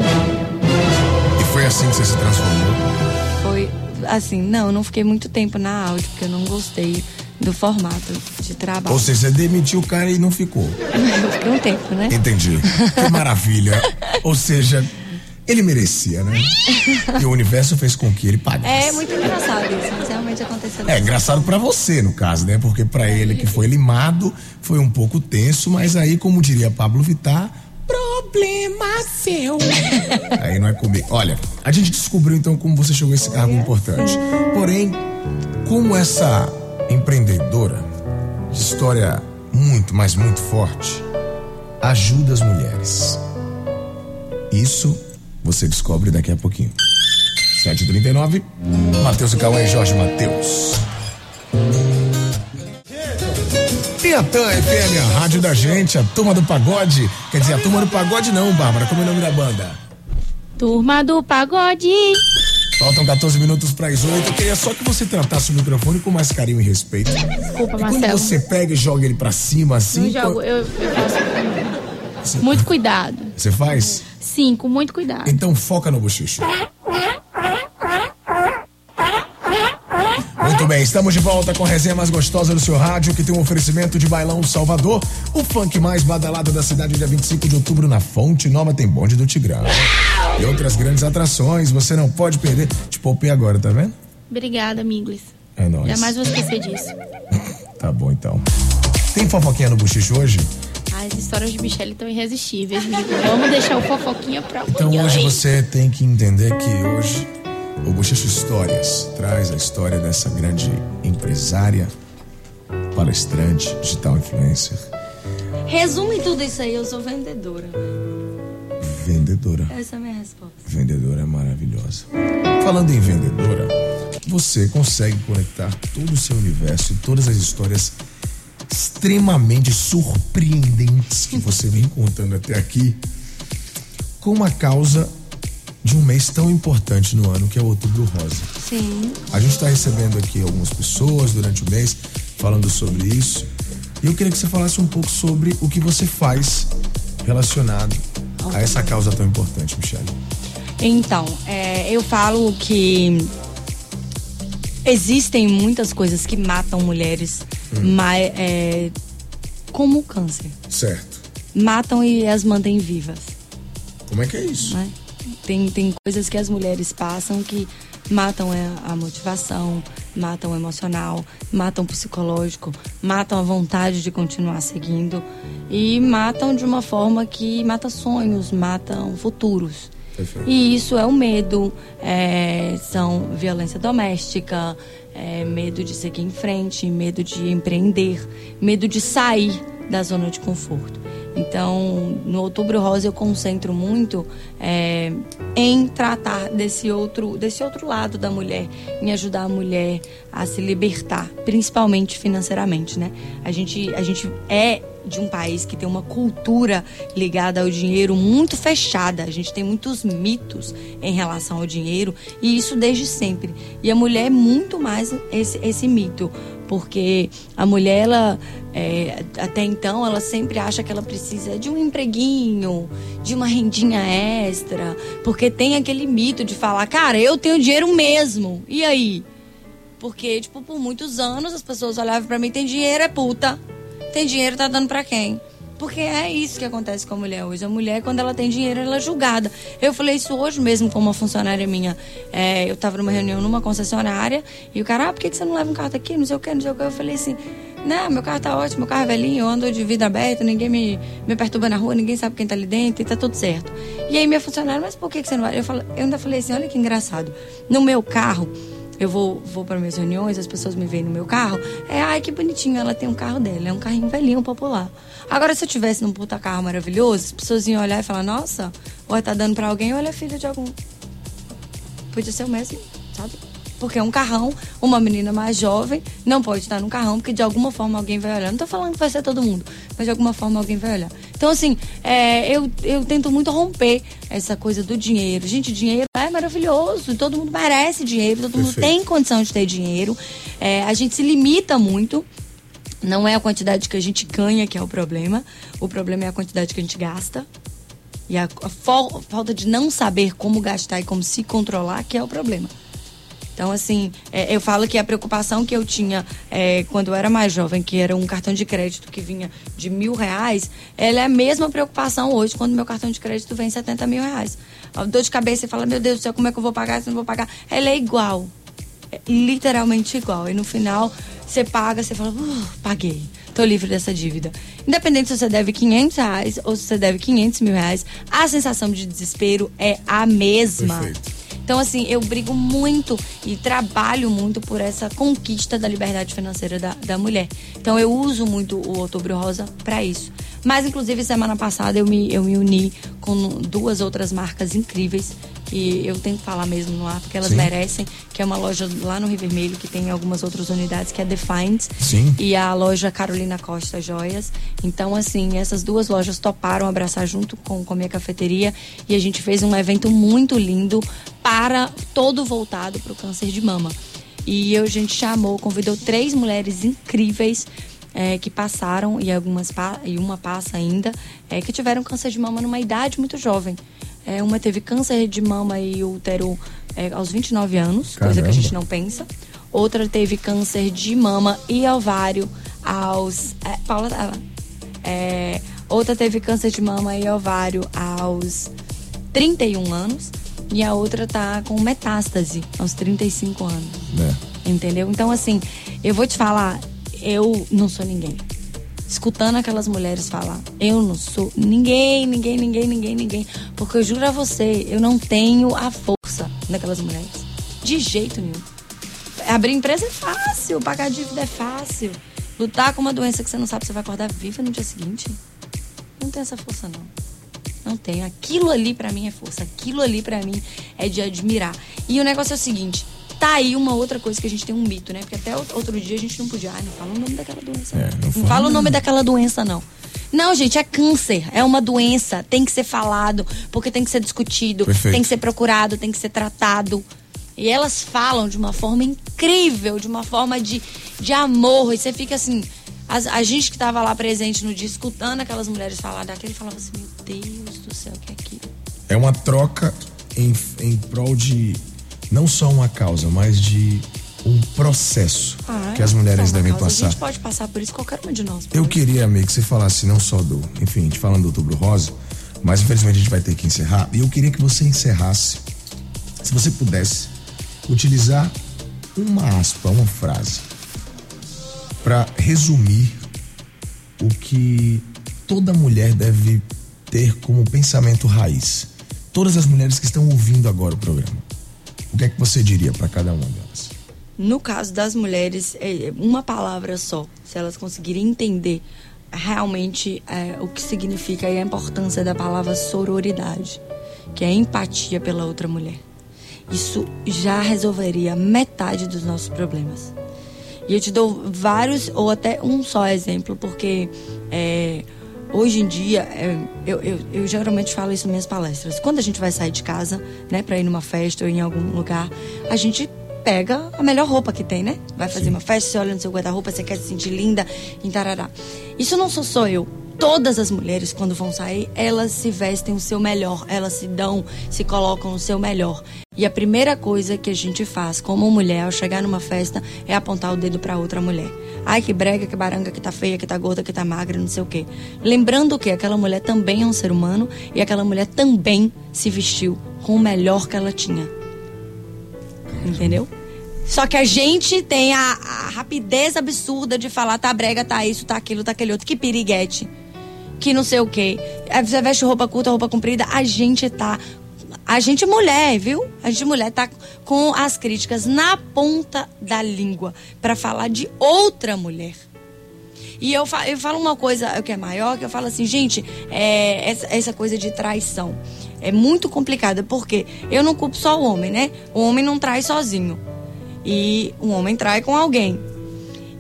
Speaker 3: E foi assim que você se transformou?
Speaker 6: foi assim, não, eu não fiquei muito tempo na Audi, porque eu não gostei do formato de trabalho.
Speaker 3: Ou seja, você demitiu o cara e não ficou. [LAUGHS]
Speaker 6: Fiquei um tempo, né?
Speaker 3: Entendi. Que [LAUGHS] maravilha. Ou seja, Ele merecia, né? e o universo fez com que ele pagasse.
Speaker 6: É muito engraçado isso, realmente aconteceu.
Speaker 3: É engraçado pra você, no caso, né? Porque pra ele que foi limado, foi um pouco tenso, mas aí, como diria Pablo Vittar, problema seu. aí não é comigo. Olha, a gente descobriu então como você chegou a esse cargo importante. Porém, como essa empreendedora, de história muito, mas muito forte, ajuda as mulheres. Isso você descobre daqui a pouquinho. 7h39, Matheus e Cauã e Jorge Matheus. Piatã FM, a rádio da gente, a turma do pagode. Quer dizer, a turma do pagode não, Bárbara, como é o nome da banda?
Speaker 6: Turma do pagode.
Speaker 3: Faltam 14 minutos para as 8. Eu queria só que você tratasse o microfone com mais carinho e respeito.
Speaker 6: Desculpa,
Speaker 3: E quando
Speaker 6: Marcelo.
Speaker 3: você pega e joga ele para cima assim.
Speaker 6: Não jogo, eu, eu faço muito cuidado.
Speaker 3: Você faz?
Speaker 6: Sim, com muito cuidado.
Speaker 3: Então foca no bochicho. Muito bem, estamos de volta com a resenha mais gostosa do seu rádio, que tem um oferecimento de Bailão Salvador, o funk mais badalado da cidade, dia 25 de outubro na Fonte Nova tem bonde do Tigrão. E outras grandes atrações, você não pode perder. Te poupei agora, tá vendo?
Speaker 6: Obrigada, Minglis.
Speaker 3: É nóis.
Speaker 6: Jamais vou esquecer disso. [LAUGHS]
Speaker 3: Tá bom então. Tem fofoquinha no bochicho hoje?
Speaker 6: As histórias de Michelle estão irresistíveis. Vamos deixar o fofoquinha pra
Speaker 3: Então
Speaker 6: amanhã,
Speaker 3: hoje
Speaker 6: hein?
Speaker 3: você tem que entender que hoje o Bochecho Histórias traz a história dessa grande empresária, palestrante, digital influencer,
Speaker 6: Resume tudo isso aí, eu sou vendedora.
Speaker 3: Vendedora.
Speaker 6: Essa é a minha resposta.
Speaker 3: Vendedora é maravilhosa. Falando em vendedora, você consegue conectar todo o seu universo e todas as histórias extremamente surpreendentes que você vem contando até aqui com uma causa de um mês tão importante no ano que é o Outubro Rosa.
Speaker 6: Sim.
Speaker 3: A gente está recebendo aqui algumas pessoas durante o mês falando sobre isso. E eu queria que você falasse um pouco sobre o que você faz relacionado a essa causa tão importante, Michelle.
Speaker 6: Então, é, eu falo que existem muitas coisas que matam mulheres, mas, é, como o câncer.
Speaker 3: Certo.
Speaker 6: Matam e as mantêm vivas.
Speaker 3: Como é que é isso?
Speaker 6: né? Tem, tem coisas que as mulheres passam que matam a, a motivação, matam o emocional, matam o psicológico, matam a vontade de continuar seguindo e matam de uma forma que mata sonhos, matam futuros.
Speaker 3: Perfeito.
Speaker 6: E isso é o medo, é, são violência doméstica, é, medo de seguir em frente, medo de empreender, medo de sair da zona de conforto. Então, no Outubro Rosa eu concentro muito é, em tratar desse outro, desse outro lado da mulher, em ajudar a mulher a se libertar, principalmente financeiramente, né? A gente, a gente é de um país que tem uma cultura ligada ao dinheiro muito fechada. A gente tem muitos mitos em relação ao dinheiro e isso desde sempre. E a mulher é muito mais esse, esse mito, porque a mulher, ela, é, até então, ela sempre acha que ela precisa de um empreguinho, de uma rendinha extra, porque tem aquele mito de falar, cara, eu tenho dinheiro mesmo. E aí? Porque, tipo, por muitos anos as pessoas olhavam pra mim, tem dinheiro, é puta. Tem dinheiro, tá dando pra quem? Porque é isso que acontece com a mulher hoje. A mulher, quando ela tem dinheiro, ela é julgada. Eu falei isso hoje mesmo com uma funcionária minha. É, eu tava numa reunião numa concessionária e o cara, ah, por que que você não leva um carro aqui? Não sei o que, não sei o que. Eu falei assim, não, meu carro tá ótimo, meu carro é velhinho, eu ando de vidro aberto, ninguém me, me perturba na rua, ninguém sabe quem tá ali dentro e tá tudo certo. E aí minha funcionária, mas por que que você não vai? Eu, falo, eu ainda falei assim, olha que engraçado. No meu carro, eu vou, vou para minhas reuniões, as pessoas me veem no meu carro. É, ai, que bonitinho, ela tem um carro dela. É um carrinho velhinho, popular. Agora, se eu tivesse num puta carro maravilhoso, as pessoas iam olhar e falar, nossa, ou tá dando pra alguém, ou ela é filha de algum. Podia ser o mesmo, sabe? Porque é um carrão, uma menina mais jovem não pode estar num carrão, porque de alguma forma alguém vai olhar. Não tô falando que vai ser todo mundo, mas de alguma forma alguém vai olhar. Então, assim, é, eu, eu tento muito romper essa coisa do dinheiro. Gente, dinheiro é maravilhoso, todo mundo merece dinheiro, todo mundo
Speaker 12: Perfeito.
Speaker 6: tem condição de ter dinheiro. É, a gente se limita muito. Não é a quantidade que a gente ganha que é o problema. O problema é a quantidade que a gente gasta. E a, a fal- falta de não saber como gastar e como se controlar que é o problema. Então, assim, é, eu falo que a preocupação que eu tinha é, quando eu era mais jovem, que era um cartão de crédito que vinha de mil reais, ela é a mesma preocupação hoje quando meu cartão de crédito vem 70 mil reais. A dor de cabeça e fala, meu Deus do céu, como é que eu vou pagar se não vou pagar? Ela é igual. É literalmente igual. E no final, você paga, você fala, uh, paguei. Tô livre dessa dívida. Independente se você deve 500 reais ou se você deve 500 mil reais, a sensação de desespero é a mesma.
Speaker 3: Perfeito.
Speaker 6: Então, assim, eu brigo muito e trabalho muito por essa conquista da liberdade financeira da, da mulher. Então, eu uso muito o Outubro Rosa para isso. Mas, inclusive, semana passada eu me, eu me uni com duas outras marcas incríveis que eu tenho que falar mesmo no ar, porque elas
Speaker 3: Sim.
Speaker 6: merecem, que é uma loja lá no Rio Vermelho, que tem algumas outras unidades, que é Defined.
Speaker 3: Sim.
Speaker 6: E a loja Carolina Costa Joias. Então, assim, essas duas lojas toparam abraçar junto com, com a minha cafeteria e a gente fez um evento muito lindo para todo voltado para o câncer de mama. E a gente chamou, convidou três mulheres incríveis é, que passaram e algumas pa- e uma passa ainda, é, que tiveram câncer de mama numa idade muito jovem. É, uma teve câncer de mama e útero é, aos 29 anos, coisa que a
Speaker 3: Caramba.
Speaker 6: gente não pensa. Outra teve câncer de mama e ovário aos. É, Paula tava. É, outra teve câncer de mama e ovário aos 31 anos. E a outra tá com metástase aos 35 anos.
Speaker 3: É.
Speaker 6: Entendeu? Então, assim, eu vou te falar, eu não sou ninguém. Escutando aquelas mulheres falar, eu não sou ninguém, ninguém, ninguém, ninguém, ninguém. Porque eu juro a você, eu não tenho a força daquelas mulheres. De jeito nenhum. Abrir empresa é fácil, pagar dívida é fácil. Lutar com uma doença que você não sabe se vai acordar viva no dia seguinte. Não tem essa força, não. Não tem. Aquilo ali pra mim é força. Aquilo ali pra mim é de admirar. E o negócio é o seguinte: tá aí uma outra coisa que a gente tem um mito, né? Porque até outro dia a gente não podia. Ah, não fala o nome daquela doença.
Speaker 3: É, não
Speaker 6: não
Speaker 3: fala
Speaker 6: o nome daquela doença, não. Não, gente, é câncer. É uma doença. Tem que ser falado, porque tem que ser discutido,
Speaker 3: Perfeito.
Speaker 6: tem que ser procurado, tem que ser tratado. E elas falam de uma forma incrível, de uma forma de, de amor. E você fica assim. as- a gente que tava lá presente no dia, escutando aquelas mulheres falar daquele, falava assim: Meu Deus do céu, o que é aquilo?
Speaker 3: É uma troca em, em prol de não só uma causa, mas de um processo
Speaker 6: Ah,
Speaker 3: que as mulheres devem
Speaker 6: causa. A
Speaker 3: passar.
Speaker 6: gente pode passar por isso, qualquer uma de nós.
Speaker 3: Eu queria, amigo, que você falasse não só do, enfim, a gente falando do Outubro Rosa, mas infelizmente a gente vai ter que encerrar. E eu queria que você encerrasse, se você pudesse, utilizar uma aspa, uma frase, para resumir o que toda mulher deve ter como pensamento raiz. Todas as mulheres que estão ouvindo agora o programa. O que é que você diria para cada uma delas?
Speaker 6: No caso das mulheres, é uma palavra só. Se elas conseguirem entender realmente é, o que significa e a importância da palavra sororidade, que é empatia pela outra mulher. Isso já resolveria metade dos nossos problemas. E eu te dou vários, ou até um só exemplo, porque é, hoje em dia, é, eu, eu, eu geralmente falo isso nas minhas palestras. Quando a gente vai sair de casa, né, pra ir numa festa ou em algum lugar, a gente pega a melhor roupa que tem, né? Vai fazer uma festa, você olha no seu guarda-roupa, você quer se sentir linda, em tarará. Isso não sou só eu. Todas as mulheres, quando vão sair, elas se vestem o seu melhor, elas se dão, se colocam o seu melhor. E a primeira coisa que a gente faz como mulher ao chegar numa festa é apontar o dedo pra outra mulher. Ai, que brega, que baranga, que tá feia, que tá gorda, que tá magra, não sei o quê. Lembrando que aquela mulher também é um ser humano e aquela mulher também se vestiu com o melhor que ela tinha. Entendeu? Só que a gente tem a, a rapidez absurda de falar tá brega, tá isso, tá aquilo, tá aquele outro. Que piriguete. Que não sei o quê. Você veste roupa curta, roupa comprida. A gente tá. A gente mulher, viu? A gente mulher tá com as críticas na ponta da língua pra falar de outra mulher. E eu, eu falo uma coisa que é maior, que eu falo assim, gente, é, essa, essa coisa de traição é muito complicada, porque eu não culpo só o homem, né? O homem não trai sozinho. E o homem trai com alguém.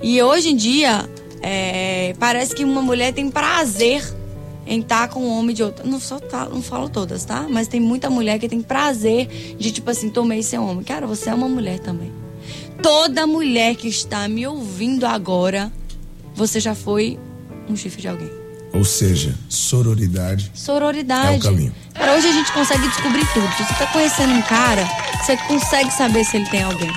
Speaker 6: E hoje em dia, é, parece que uma mulher tem prazer em estar com um homem de outra. Não, só tá, não falo todas, tá? Mas tem muita mulher que tem prazer de, tipo assim, tomei seu homem. Cara, você é uma mulher também. Toda mulher que está me ouvindo agora, você já foi um chifre de alguém.
Speaker 3: Ou seja, sororidade.
Speaker 6: Sororidade.
Speaker 3: É o caminho.
Speaker 6: Cara, hoje a gente consegue descobrir tudo. Se você tá conhecendo um cara, você consegue saber se ele tem alguém.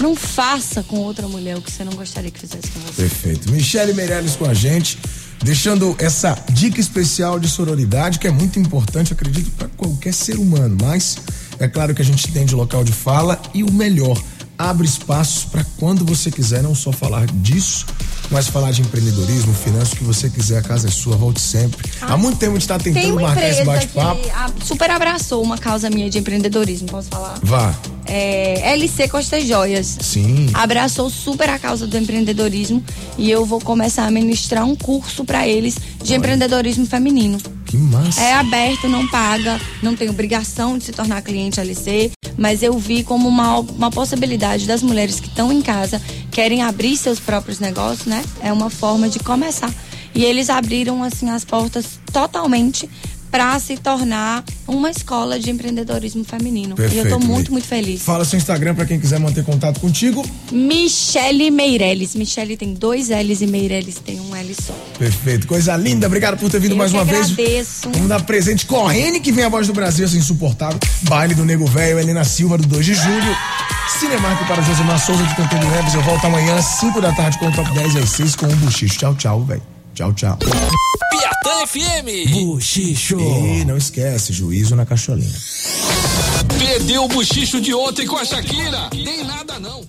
Speaker 6: Não faça com outra mulher o que você não gostaria que fizesse com você.
Speaker 3: Perfeito. Michele Meirelles com a gente, deixando essa dica especial de sororidade, que é muito importante, acredito, para qualquer ser humano. Mas é claro que a gente tem de local de fala e o melhor, abre espaços para quando você quiser não só falar disso, mas falar de empreendedorismo, finanças, o que você quiser, a casa é sua, volte sempre. Há muito tempo a gente está tentando marcar esse bate-papo.
Speaker 6: super abraçou uma causa minha de empreendedorismo, posso falar?
Speaker 3: Vá.
Speaker 6: É, LC Costa Joias.
Speaker 3: Sim.
Speaker 6: Abraçou super a causa do empreendedorismo e eu vou começar a ministrar um curso para eles de empreendedorismo feminino.
Speaker 3: Que massa.
Speaker 6: É aberto, não paga, não tem obrigação de se tornar cliente LC, mas eu vi como uma, uma possibilidade das mulheres que estão em casa, querem abrir seus próprios negócios, né? É uma forma de começar. E eles abriram assim as portas totalmente para se tornar uma escola de empreendedorismo feminino. e eu tô
Speaker 3: Perfeito,
Speaker 6: muito, muito feliz.
Speaker 3: Fala seu Instagram para quem quiser manter contato contigo.
Speaker 6: Michele Meirelles. Michele tem dois L's e Meirelles tem um L só.
Speaker 3: Perfeito, coisa linda. Obrigado por ter vindo
Speaker 6: Eu
Speaker 3: mais uma vez.
Speaker 6: agradeço.
Speaker 3: Vamos dar presente correndo que vem a voz do Brasil, essa insuportável. Baile do Nego Velho, Helena Silva, do 2 de julho. Cinemark para Josemar Souza de Cantando Neves. Eu volto amanhã às 5 da tarde com o Top 10 às 6 com o Buchicho. Tchau, tchau, velho. Tchau, tchau.
Speaker 12: Piatã FM.
Speaker 3: Buchicho. E não esquece, juízo na cacholinha.
Speaker 12: Perdeu o bochicho de ontem com a Shakira? Tem nada não.